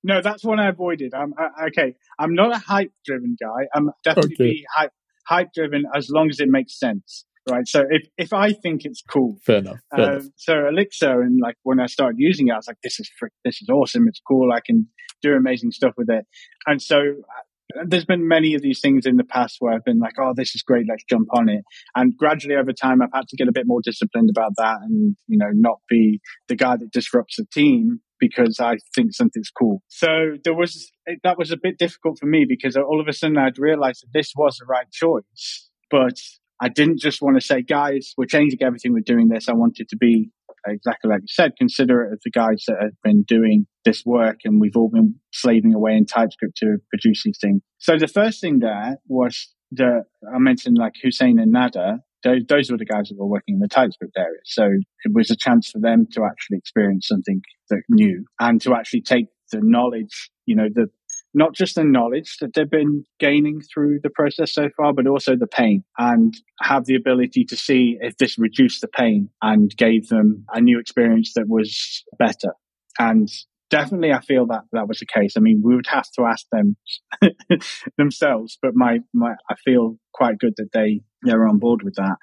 S2: no, that's one I avoided. I'm I, okay. I'm not a hype driven guy. I'm definitely okay. hype hype driven as long as it makes sense. Right. So if, if I think it's cool,
S1: fair enough. Fair um, enough.
S2: So Elixir and like when I started using it, I was like, this is frick, this is awesome. It's cool. I can do amazing stuff with it. And so uh, there's been many of these things in the past where I've been like, oh, this is great. Let's jump on it. And gradually over time, I've had to get a bit more disciplined about that and, you know, not be the guy that disrupts the team because I think something's cool. So there was, that was a bit difficult for me because all of a sudden I'd realized that this was the right choice, but I didn't just want to say, guys, we're changing everything. We're doing this. I wanted to be exactly like you said, considerate of the guys that have been doing this work and we've all been slaving away in TypeScript to produce these things. So the first thing there was that I mentioned like Hussein and Nada. Those, those were the guys that were working in the TypeScript area. So it was a chance for them to actually experience something that new and to actually take the knowledge, you know, the not just the knowledge that they've been gaining through the process so far, but also the pain and have the ability to see if this reduced the pain and gave them a new experience that was better. And definitely I feel that that was the case. I mean, we would have to ask them themselves, but my, my, I feel quite good that they, they're on board with that.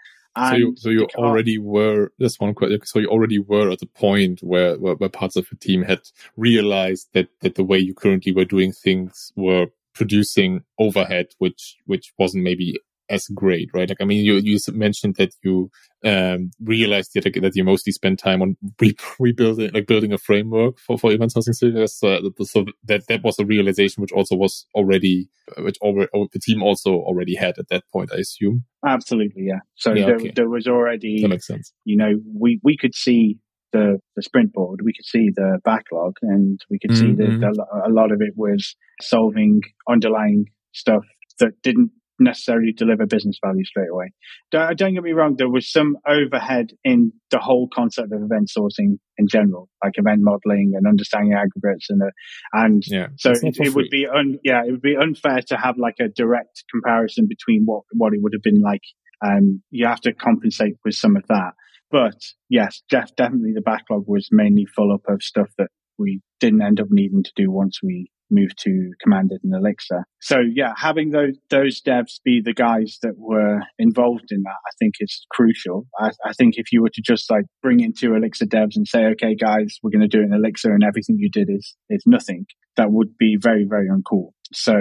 S1: So you, so you already were just one question. So you already were at the point where, where, where parts of the team had realized that that the way you currently were doing things were producing overhead, which which wasn't maybe as great, right? Like, I mean, you, you mentioned that you, um, realized that, that you mostly spend time on re- rebuilding, like building a framework for, for event sourcing services. So, so that, that was a realization which also was already, which already, the team also already had at that point, I assume.
S2: Absolutely. Yeah. So yeah, there, okay. there was already,
S1: that makes sense.
S2: You know, we, we could see the, the sprint board, we could see the backlog and we could mm-hmm. see that mm-hmm. a lot of it was solving underlying stuff that didn't necessarily deliver business value straight away. Don't, don't, get me wrong, there was some overhead in the whole concept of event sourcing in general, like event modeling and understanding aggregates and, uh, and
S1: yeah,
S2: so it, it would be, un, yeah, it would be unfair to have like a direct comparison between what, what it would have been like. Um, you have to compensate with some of that. But yes, Jeff, definitely the backlog was mainly full up of stuff that we didn't end up needing to do once we moved to Commanded and Elixir. So yeah, having those those devs be the guys that were involved in that, I think is crucial. I, I think if you were to just like bring in two Elixir devs and say, okay, guys, we're going to do an Elixir, and everything you did is is nothing, that would be very very uncool. So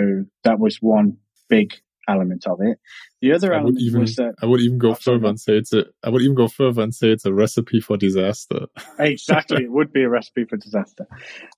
S2: that was one big element of it. The other I element
S1: even,
S2: was that
S1: I would even go further and say it's a I would even go further and say it's a recipe for disaster.
S2: exactly, it would be a recipe for disaster.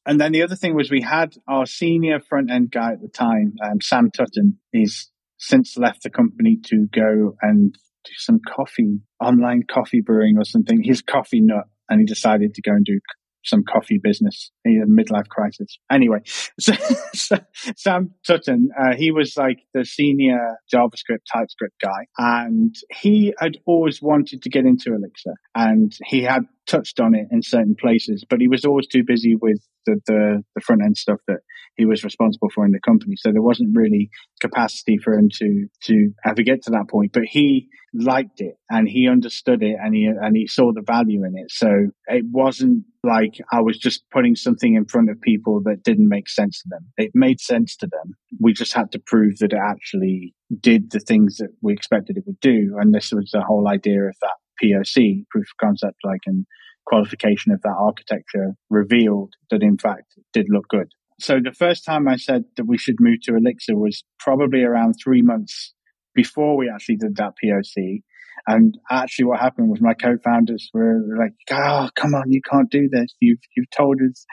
S2: And then the other thing was we had our senior front end guy at the time, um, Sam Tutton. He's since left the company to go and do some coffee, online coffee brewing or something. He's coffee nut, and he decided to go and do some coffee business. Had a midlife crisis. Anyway, so, so Sam Tutton, uh, he was like the senior JavaScript TypeScript guy, and he had always wanted to get into Elixir, and he had touched on it in certain places, but he was always too busy with the, the, the front end stuff that he was responsible for in the company. So there wasn't really capacity for him to, to ever get to that point, but he liked it and he understood it and he, and he saw the value in it. So it wasn't like I was just putting something in front of people that didn't make sense to them. It made sense to them. We just had to prove that it actually did the things that we expected it would do. And this was the whole idea of that POC, proof of concept, like and qualification of that architecture revealed that in fact did look good. So the first time I said that we should move to Elixir was probably around three months before we actually did that POC. And actually what happened was my co-founders were like, oh, come on, you can't do this. You've, you've told us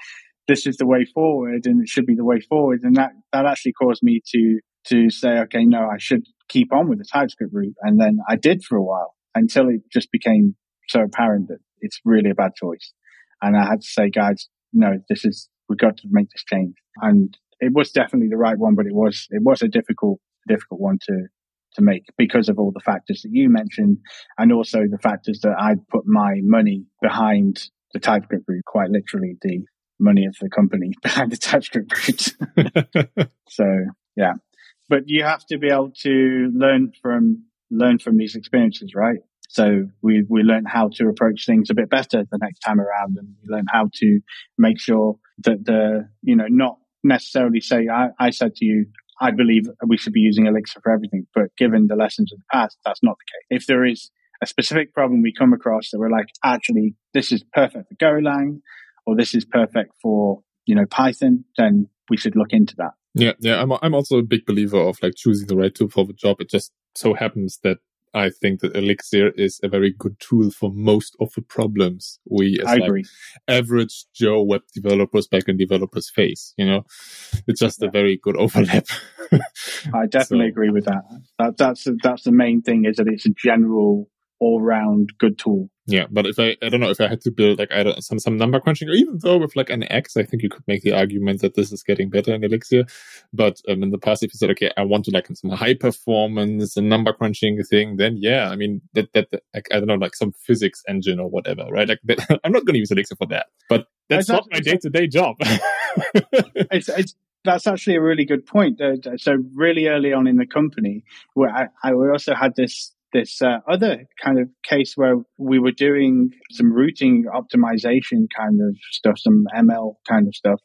S2: this is the way forward and it should be the way forward. And that, that actually caused me to, to say, okay, no, I should keep on with the TypeScript route. And then I did for a while until it just became so apparent that it's really a bad choice. And I had to say, guys, no, this is, we've got to make this change. And it was definitely the right one, but it was, it was a difficult, difficult one to, to make because of all the factors that you mentioned and also the factors that I'd put my money behind the TypeScript route, quite literally the money of the company behind the TypeScript route. so yeah, but you have to be able to learn from, learn from these experiences, right? So we, we learn how to approach things a bit better the next time around and we learn how to make sure that the, you know, not necessarily say, I, I said to you, I believe we should be using Elixir for everything, but given the lessons of the past, that's not the case. If there is a specific problem we come across that we're like, actually, this is perfect for Golang or this is perfect for, you know, Python, then we should look into that.
S1: Yeah, yeah, I'm I'm also a big believer of like choosing the right tool for the job. It just so happens that I think that Elixir is a very good tool for most of the problems we as like average Joe web developers, backend developers face. You know, it's just yeah. a very good overlap.
S2: I definitely so. agree with that. that. That's that's the main thing is that it's a general all round good tool.
S1: Yeah, but if I, I don't know, if I had to build like either some, some number crunching or even though with like Nx, I think you could make the argument that this is getting better in Elixir. But um, in the past, if you said, okay, I want to like some high performance and number crunching thing, then yeah, I mean, that, that, like, I don't know, like some physics engine or whatever, right? Like that, I'm not going to use Elixir for that, but that's not my day to day job.
S2: it's, it's, that's actually a really good point. Uh, so really early on in the company, where I, I also had this this uh, other kind of case where we were doing some routing optimization kind of stuff, some ML kind of stuff.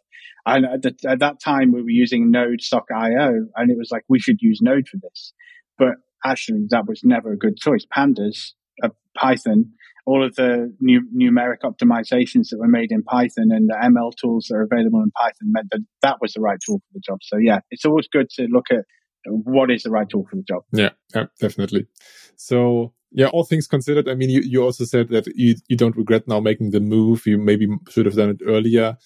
S2: And at, the, at that time, we were using Node Sock.io, and it was like, we should use Node for this. But actually, that was never a good choice. Pandas, uh, Python, all of the numeric optimizations that were made in Python and the ML tools that are available in Python meant that that was the right tool for the job. So yeah, it's always good to look at what is the right tool for the job.
S1: Yeah, yeah, definitely. So yeah, all things considered, I mean, you, you also said that you, you don't regret now making the move. You maybe should have done it earlier.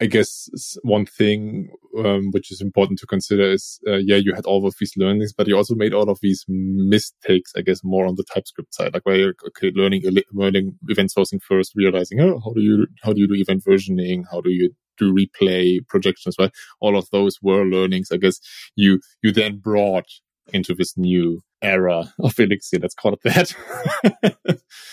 S1: I guess one thing um, which is important to consider is, uh, yeah, you had all of these learnings, but you also made all of these mistakes. I guess more on the TypeScript side, like where okay, learning learning event sourcing first, realizing, oh, how do you how do you do event versioning? How do you do replay projections? Right, all of those were learnings. I guess you you then brought into this new era of Elixir. Let's call it that.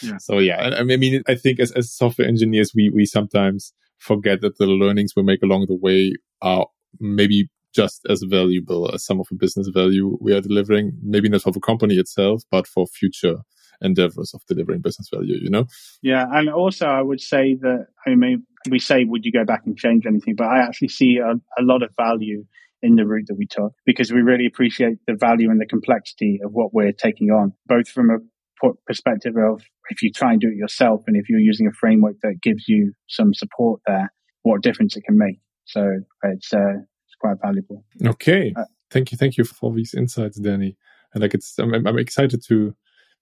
S1: yeah. So yeah, I mean, I think as as software engineers, we we sometimes forget that the learnings we make along the way are maybe just as valuable as some of the business value we are delivering. Maybe not for the company itself, but for future endeavors of delivering business value, you know?
S2: Yeah. And also I would say that, I mean, we say, would you go back and change anything? But I actually see a, a lot of value in the route that we took because we really appreciate the value and the complexity of what we're taking on, both from a perspective of if you try and do it yourself and if you're using a framework that gives you some support there, what difference it can make. So it's, uh, it's quite valuable.
S1: Okay. Uh, thank you. Thank you for these insights, Danny. And like, it's, I'm, I'm excited to,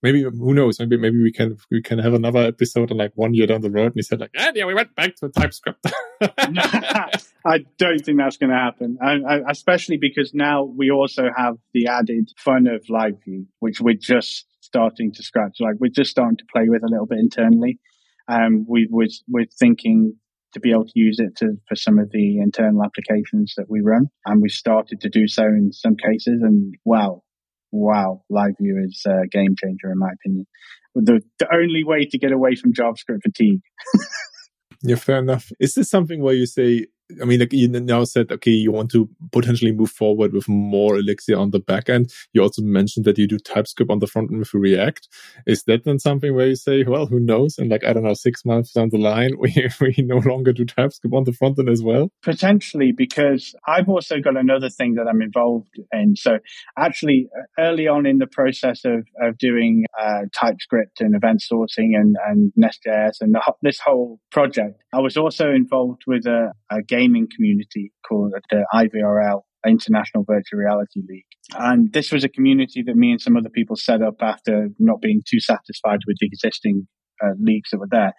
S1: maybe who knows maybe maybe we can we can have another episode and like one year down the road and he said like ah, yeah we went back to typescript
S2: i don't think that's going to happen and, especially because now we also have the added fun of live view which we're just starting to scratch like we're just starting to play with a little bit internally um we was we're thinking to be able to use it to, for some of the internal applications that we run. And we started to do so in some cases. And wow, wow, live view is a game changer in my opinion. The, the only way to get away from JavaScript fatigue.
S1: yeah, fair enough. Is this something where you say, I mean, like you now said, okay, you want to potentially move forward with more Elixir on the back end. You also mentioned that you do TypeScript on the front end with React. Is that then something where you say, well, who knows? And like, I don't know, six months down the line, we, we no longer do TypeScript on the front end as well?
S2: Potentially, because I've also got another thing that I'm involved in. So actually, early on in the process of, of doing uh, TypeScript and event sourcing and, and Nest.js and the, this whole project, I was also involved with a, a gaming community called the IVRL, International Virtual Reality League. And this was a community that me and some other people set up after not being too satisfied with the existing uh, leagues that were there.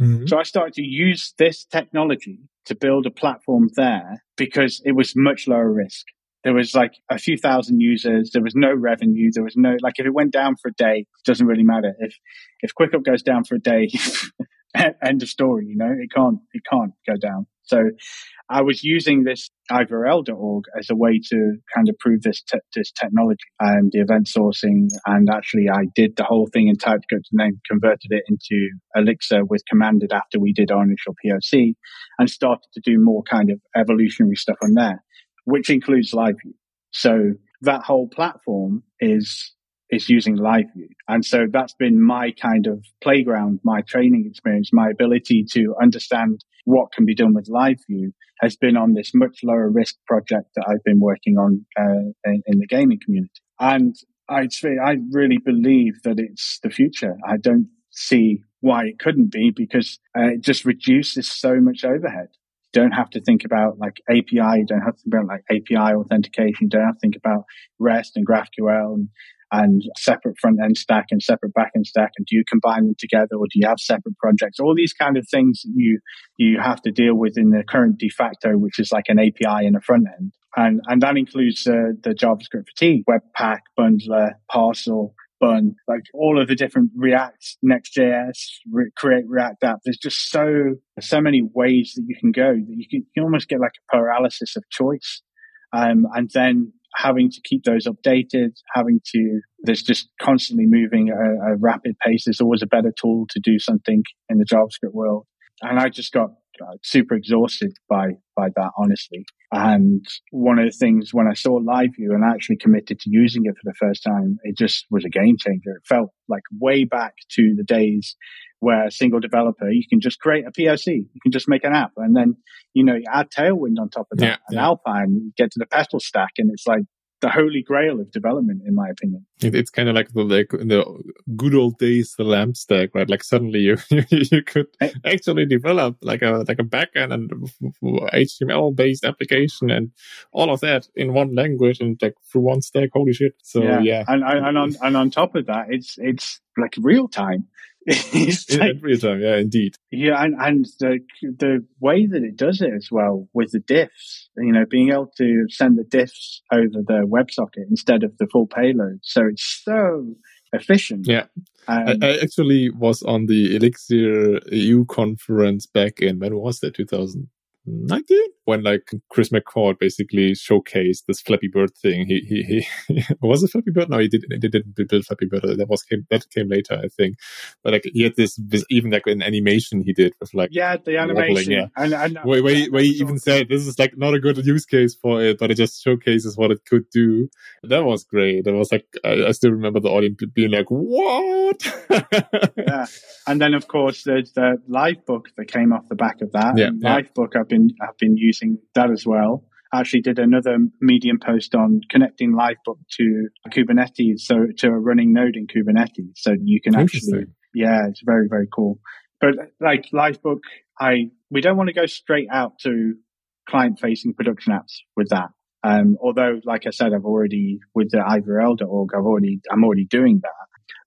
S2: Mm-hmm. So I started to use this technology to build a platform there because it was much lower risk. There was like a few thousand users. There was no revenue. There was no, like if it went down for a day, it doesn't really matter. If, if Quiqup goes down for a day, end of story, you know, it can't, it can't go down. So I was using this ivrl.org as a way to kind of prove this te- this technology and the event sourcing. And actually, I did the whole thing in TypeScript and then converted it into Elixir with commanded after we did our initial POC and started to do more kind of evolutionary stuff on there, which includes LiveView. So that whole platform is is using LiveView. And so that's been my kind of playground, my training experience, my ability to understand what can be done with LiveView has been on this much lower risk project that I've been working on uh, in, in, the gaming community. And say I really believe that it's the future. I don't see why it couldn't be because uh, it just reduces so much overhead. You don't have to think about like API. You don't have to think about like API authentication. You don't have to think about REST and GraphQL and and separate front end stack and separate back end stack? And do you combine them together or do you have separate projects? All these kind of things you, you have to deal with in the current de facto, which is like an API and a front end. And, and that includes uh, the JavaScript fatigue, Webpack, Bundler, Parcel, Bun, like all of the different React, Next.js, re- create React app. There's just so, so many ways that you can go that you can, you can almost get like a paralysis of choice. Um, and then having to keep those updated, having to, there's just constantly moving at a, rapid pace. There's always a better tool to do something in the JavaScript world. And I just got uh, super exhausted by, by that, honestly. And one of the things when I saw LiveView and actually committed to using it for the first time, it just was a game changer. It felt like way back to the days where a single developer, you can just create a POC, you can just make an app, and then you know you add Tailwind on top of that, yeah, and yeah. Alpine, you get to the Petal stack, and it's like the holy grail of development, in my opinion.
S1: It, it's kind of like the like the good old days, the lamp stack, right? Like suddenly you you could actually develop like a like a backend and HTML based application and all of that in one language and like through one stack. Holy shit! So yeah, yeah.
S2: And, and on and on top of that, it's it's like real time.
S1: like, every time, yeah, indeed.
S2: Yeah, and, and the the way that it does it as well with the diffs, you know, being able to send the diffs over the WebSocket instead of the full payload. So it's so efficient.
S1: Yeah. Um, I, I, actually was on the Elixir EU conference back in, when was that, 2000? 2019 when like Chris McCord basically showcased this Flappy Bird thing. He he he was it Flappy Bird? No, he did he didn't build Flappy Bird. Uh, that was came that came later, I think. But like he had this, this even like an animation he did with like
S2: yeah the animation
S1: yeah.
S2: and, and uh,
S1: where, where, he, where he even said this is like not a good use case for it, but it just showcases what it could do. That was great. It was like I, I still remember the audience being like, "What?"
S2: yeah, and then of course there's the live book that came off the back of that.
S1: Yeah,
S2: yeah. live book I've been I've been using that as well. I actually did another Medium post on connecting Livebook to Kubernetes, so to a running node in Kubernetes, so you can actually, yeah, it's very very cool. But like Livebook, I we don't want to go straight out to client facing production apps with that. Um, although, like I said, I've already with the ivrl.org, I've already I'm already doing that.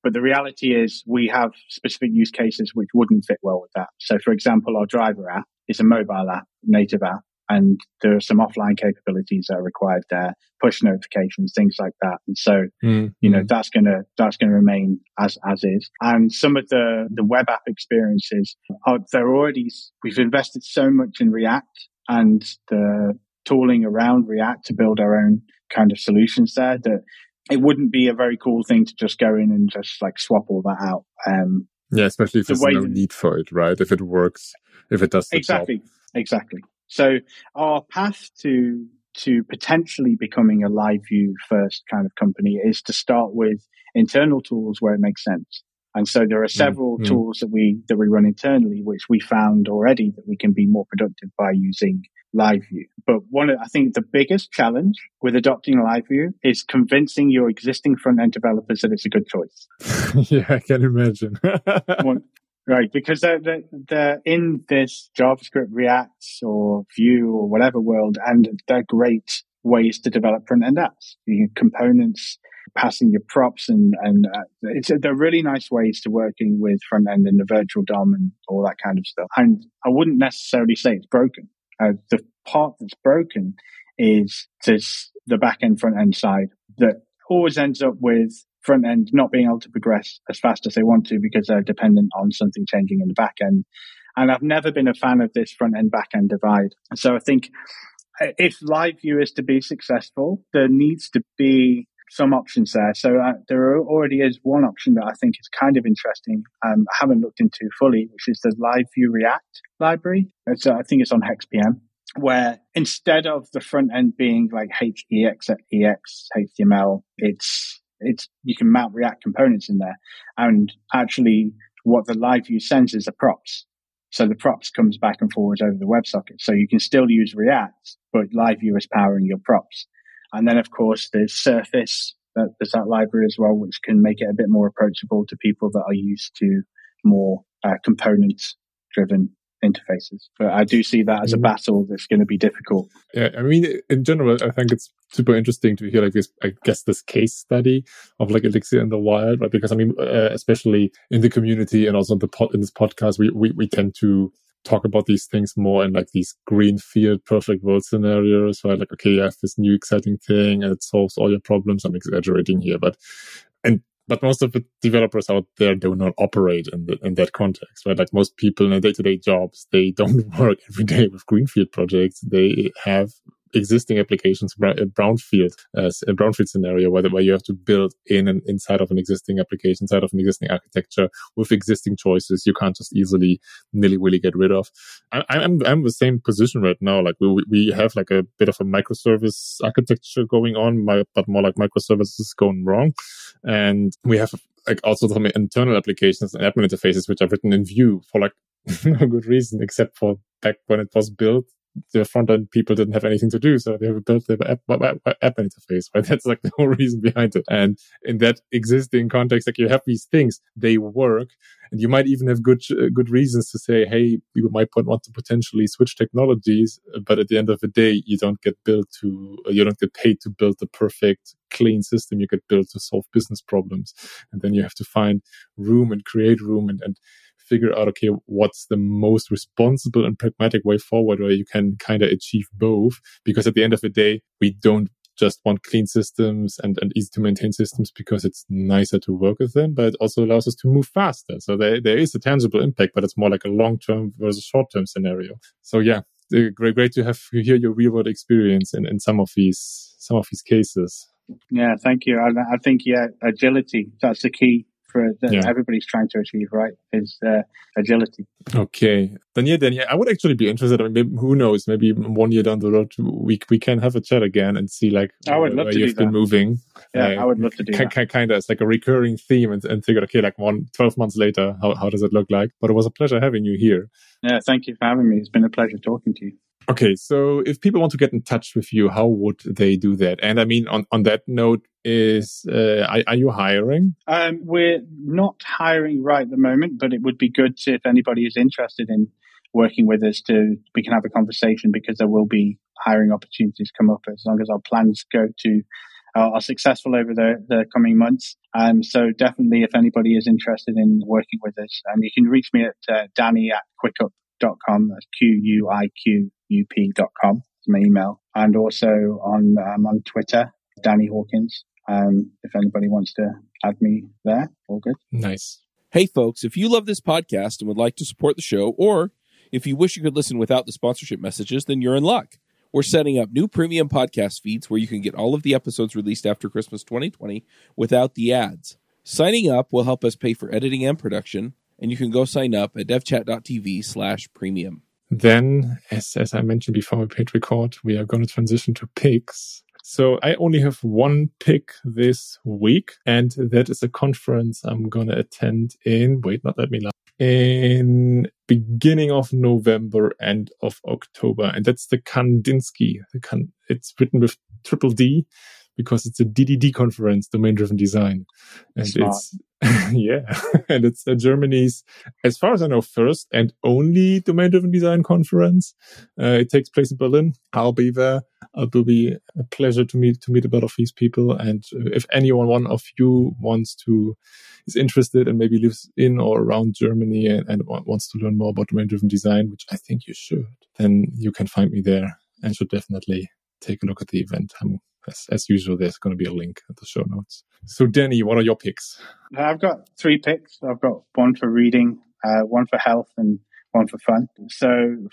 S2: But the reality is we have specific use cases which wouldn't fit well with that. So, for example, our driver app is a mobile app, native app, and there are some offline capabilities that are required there, push notifications, things like that. And so,
S1: mm,
S2: you know, that's gonna that's gonna remain as as is. And some of the the web app experiences are they're already we've invested so much in React and the tooling around React to build our own kind of solutions there that it wouldn't be a very cool thing to just go in and just like swap all that out. Um,
S1: yeah, especially if there's no need for it, right? If it works, if it does
S2: exactly,
S1: job.
S2: exactly. So our path to to potentially becoming a live view first kind of company is to start with internal tools where it makes sense. And so there are several mm-hmm. tools that we that we run internally, which we found already that we can be more productive by using live view. But one, of, I think the biggest challenge with adopting live view is convincing your existing front end developers that it's a good choice.
S1: yeah, I can imagine.
S2: Right, because they're, they're, they're, in this JavaScript, React, or Vue, or whatever world, and they're great ways to develop front end apps. You components, passing your props, and and uh, it's they're really nice ways to working with front end and the virtual DOM and all that kind of stuff. And I wouldn't necessarily say it's broken. Uh, the part that's broken is this the back end front end side that always ends up with front end not being able to progress as fast as they want to because they're dependent on something changing in the back end. And I've never been a fan of this front end back end divide. So I think uh, if live view is to be successful, there needs to be some options there. So uh, there already is one option that I think is kind of interesting. Um, I haven't looked into fully, which is the Live View React library. It's, uh, I think it's on HexPM, where instead of the front end being like HEX, EX, HTML, it's it's you can mount React components in there, and actually, what the live view sends is the props. So the props comes back and forwards over the WebSocket. So you can still use React, but live view is powering your props. And then, of course, there's Surface. That, there's that library as well, which can make it a bit more approachable to people that are used to more uh, component driven interfaces. But I do see that as a mm-hmm. battle that's going to be difficult.
S1: Yeah, I mean, in general, I think it's super interesting to hear like this, I guess, this case study of like Elixir in the wild, right? Because I mean, uh, especially in the community and also in the pod, in this podcast, we, we, we tend to talk about these things more in like these greenfield perfect world scenarios, right? Like, okay, you have this new exciting thing and it solves all your problems. I'm exaggerating here, but, and but most of the developers out there do not operate in the, in that context, right? Like most people in their day to day jobs, they don't work every day with greenfield projects. They have existing applications, brownfield, uh, a brownfield scenario where, where you have to build in and inside of an existing application, inside of an existing architecture with existing choices. You can't just easily nilly willy get rid of. I, I'm, I'm the same position right now. Like we, we have like a bit of a microservice architecture going on, but more like microservices going wrong. And we have like also some internal applications and admin interfaces, which are written in Vue for like no good reason, except for back when it was built the front end people didn't have anything to do, so they built the app, app, app interface. Right, that's like the whole reason behind it. And in that existing context, like you have these things, they work, and you might even have good uh, good reasons to say, hey, you might want to potentially switch technologies, but at the end of the day, you don't get built to, you don't get paid to build the perfect clean system. You get built to solve business problems, and then you have to find room and create room and and figure out, okay, what's the most responsible and pragmatic way forward where you can kind of achieve both. Because at the end of the day, we don't just want clean systems and, and easy to maintain systems because it's nicer to work with them, but it also allows us to move faster. So there, there is a tangible impact, but it's more like a long term versus short term scenario. So yeah, uh, great, great to have hear your real world experience in, in some of these some of these cases.
S2: Yeah, thank you. I, I think yeah, agility that's the key for that
S1: Yeah.
S2: everybody's trying to achieve. Right, is uh, agility.
S1: Okay, then yeah, then yeah, I would actually be interested. I mean, maybe, who knows? Maybe one year down the road, we we can have a chat again and see like
S2: I would
S1: where
S2: love to
S1: you've been
S2: that.
S1: moving.
S2: Yeah,
S1: Uh,
S2: I would love to do that.
S1: kind of as like a recurring theme and, and figure, okay, like one, 12 months later, how, how does it look like? But it was a pleasure having you here.
S2: Yeah, thank you for having me. It's been a pleasure talking to you.
S1: Okay. So if people want to get in touch with you, how would they do that? And I mean, on, on that note is, uh, are, are you hiring?
S2: Um, we're not hiring right at the moment, but it would be good to, if anybody is interested in working with us to we can have a conversation because there will be hiring opportunities come up as long as our plans go to uh, are successful over the, the coming months. Um, so definitely, if anybody is interested in working with us, um, you can reach me at uh, danny at quiqup.com. That's Q U I Q U P dot com. It's my email. And also on, um, on Twitter, Danny Hawkins. Um, if anybody wants to add me there, all good.
S1: Nice.
S3: Hey, folks, if you love this podcast and would like to support the show, or if you wish you could listen without the sponsorship messages, then you're in luck. We're setting up new premium podcast feeds where you can get all of the episodes released after Christmas 2020 without the ads. Signing up will help us pay for editing and production, and you can go sign up at devchat.tv slash premium.
S1: Then, as, as I mentioned before we paid record, we are going to transition to picks. So I only have one pick this week, and that is a conference I'm going to attend in, wait, not let me lie, in beginning of November, end of October. And that's the KanDDDinsky. The kan, it's written with triple D because it's a DDD conference, domain driven design. And
S2: Smart.
S1: it's, yeah, and it's uh, Germany's as far as I know, first and only domain-driven design conference. Uh, it takes place in Berlin. I'll be there. It will be a pleasure to meet to meet a lot of these people. And uh, if anyone, one of you, wants to is interested and maybe lives in or around Germany and, and wants to learn more about domain-driven design, which I think you should, then you can find me there and should definitely take a look at the event. I'm, as, as usual, there's going to be a link at the show notes. So, Danny, what are your picks?
S2: I've got three picks. I've got one for reading, uh, one for health, and one for fun. So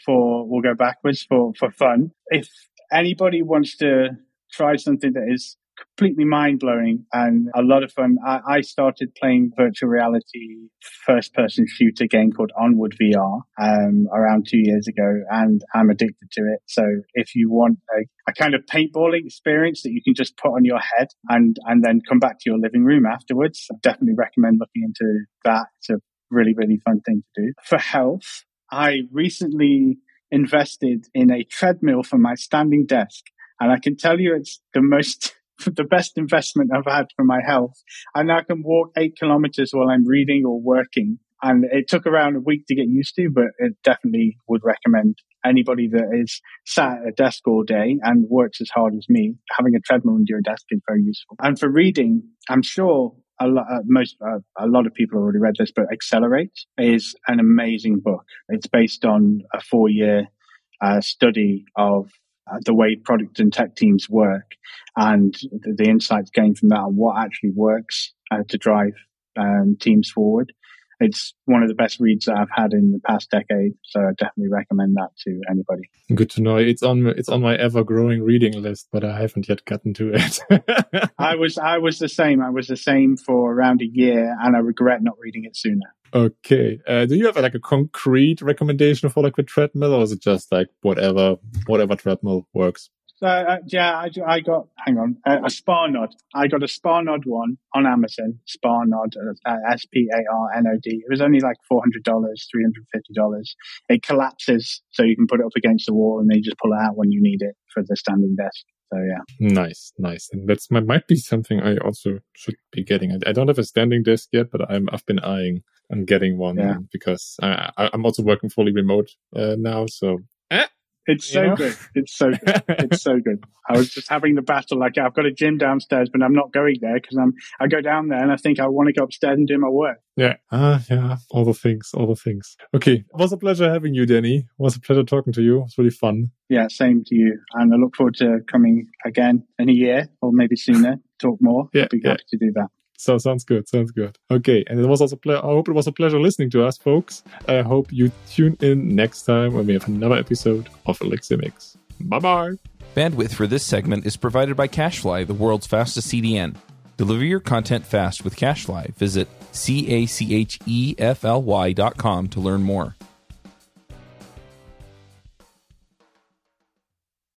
S2: for we'll go backwards for for fun. If anybody wants to try something that is completely mind blowing and a lot of fun, I, I started playing virtual reality first person shooter game called Onward VR um, around two years ago, and I'm addicted to it. So if you want a, a kind of paintballing experience that you can just put on your head and and then come back to your living room afterwards, I definitely recommend looking into that. It's a really really fun thing to do for health. I recently invested in a treadmill for my standing desk, and I can tell you it's the most the best investment I've had for my health. I now can walk eight kilometers while I'm reading or working. And it took around a week to get used to, but it definitely would recommend anybody that is sat at a desk all day and works as hard as me, having a treadmill under your desk is very useful. And for reading, I'm sure a lot, uh, most, uh, a lot of people already read this, but Accelerate is an amazing book. It's based on a four year uh, study of the way product and tech teams work and the, the insights gained from that and what actually works uh, to drive um, teams forward. It's one of the best reads that I've had in the past decade, so I definitely recommend that to anybody.
S1: Good to know. It's on it's on my ever growing reading list, but I haven't yet gotten to it.
S2: I was I was the same. I was the same for around a year, and I regret not reading it sooner.
S1: okay. Uh, do you have like a concrete recommendation for like the treadmill, or is it just like whatever whatever treadmill works?
S2: So uh, yeah, I, I got hang on uh, a Sparnod. I got a Sparnod one on Amazon. Sparnod, uh, S P A R N O D. It was only like four hundred dollars, three hundred fifty dollars. It collapses, so you can put it up against the wall, and then you just pull it out when you need it for the standing desk. So yeah,
S1: Nice, nice. And that's might might be something I also should be getting. I, I don't have a standing desk yet, but I'm I've been eyeing on getting one
S2: Yeah.
S1: because I, I, I'm also working fully remote uh, now. So
S2: it's so
S1: You know?
S2: good. It's so good. it's so good. I was just having the battle. Like I've got a gym downstairs, but I'm not going there because I'm. I go down there and I think I want to go upstairs and do my work.
S1: yeah, ah, yeah, all the things, all the things. Okay, it was a pleasure having you, Danny. It was a pleasure talking to you. It was really fun.
S2: Yeah, same to you. And I look forward to coming again in a year or maybe sooner. Talk more.
S1: Yeah,
S2: I'd be
S1: yeah.
S2: happy to do that.
S1: So sounds good. Sounds good. Okay, and it was also. Ple- I hope it was a pleasure listening to us, folks. I hope you tune in next time when we have another episode of Elixir. Bye bye.
S3: Bandwidth for this segment is provided by CacheFly, the world's fastest CDN. Deliver your content fast with CacheFly. Visit c a c h e f l y dot com to learn more.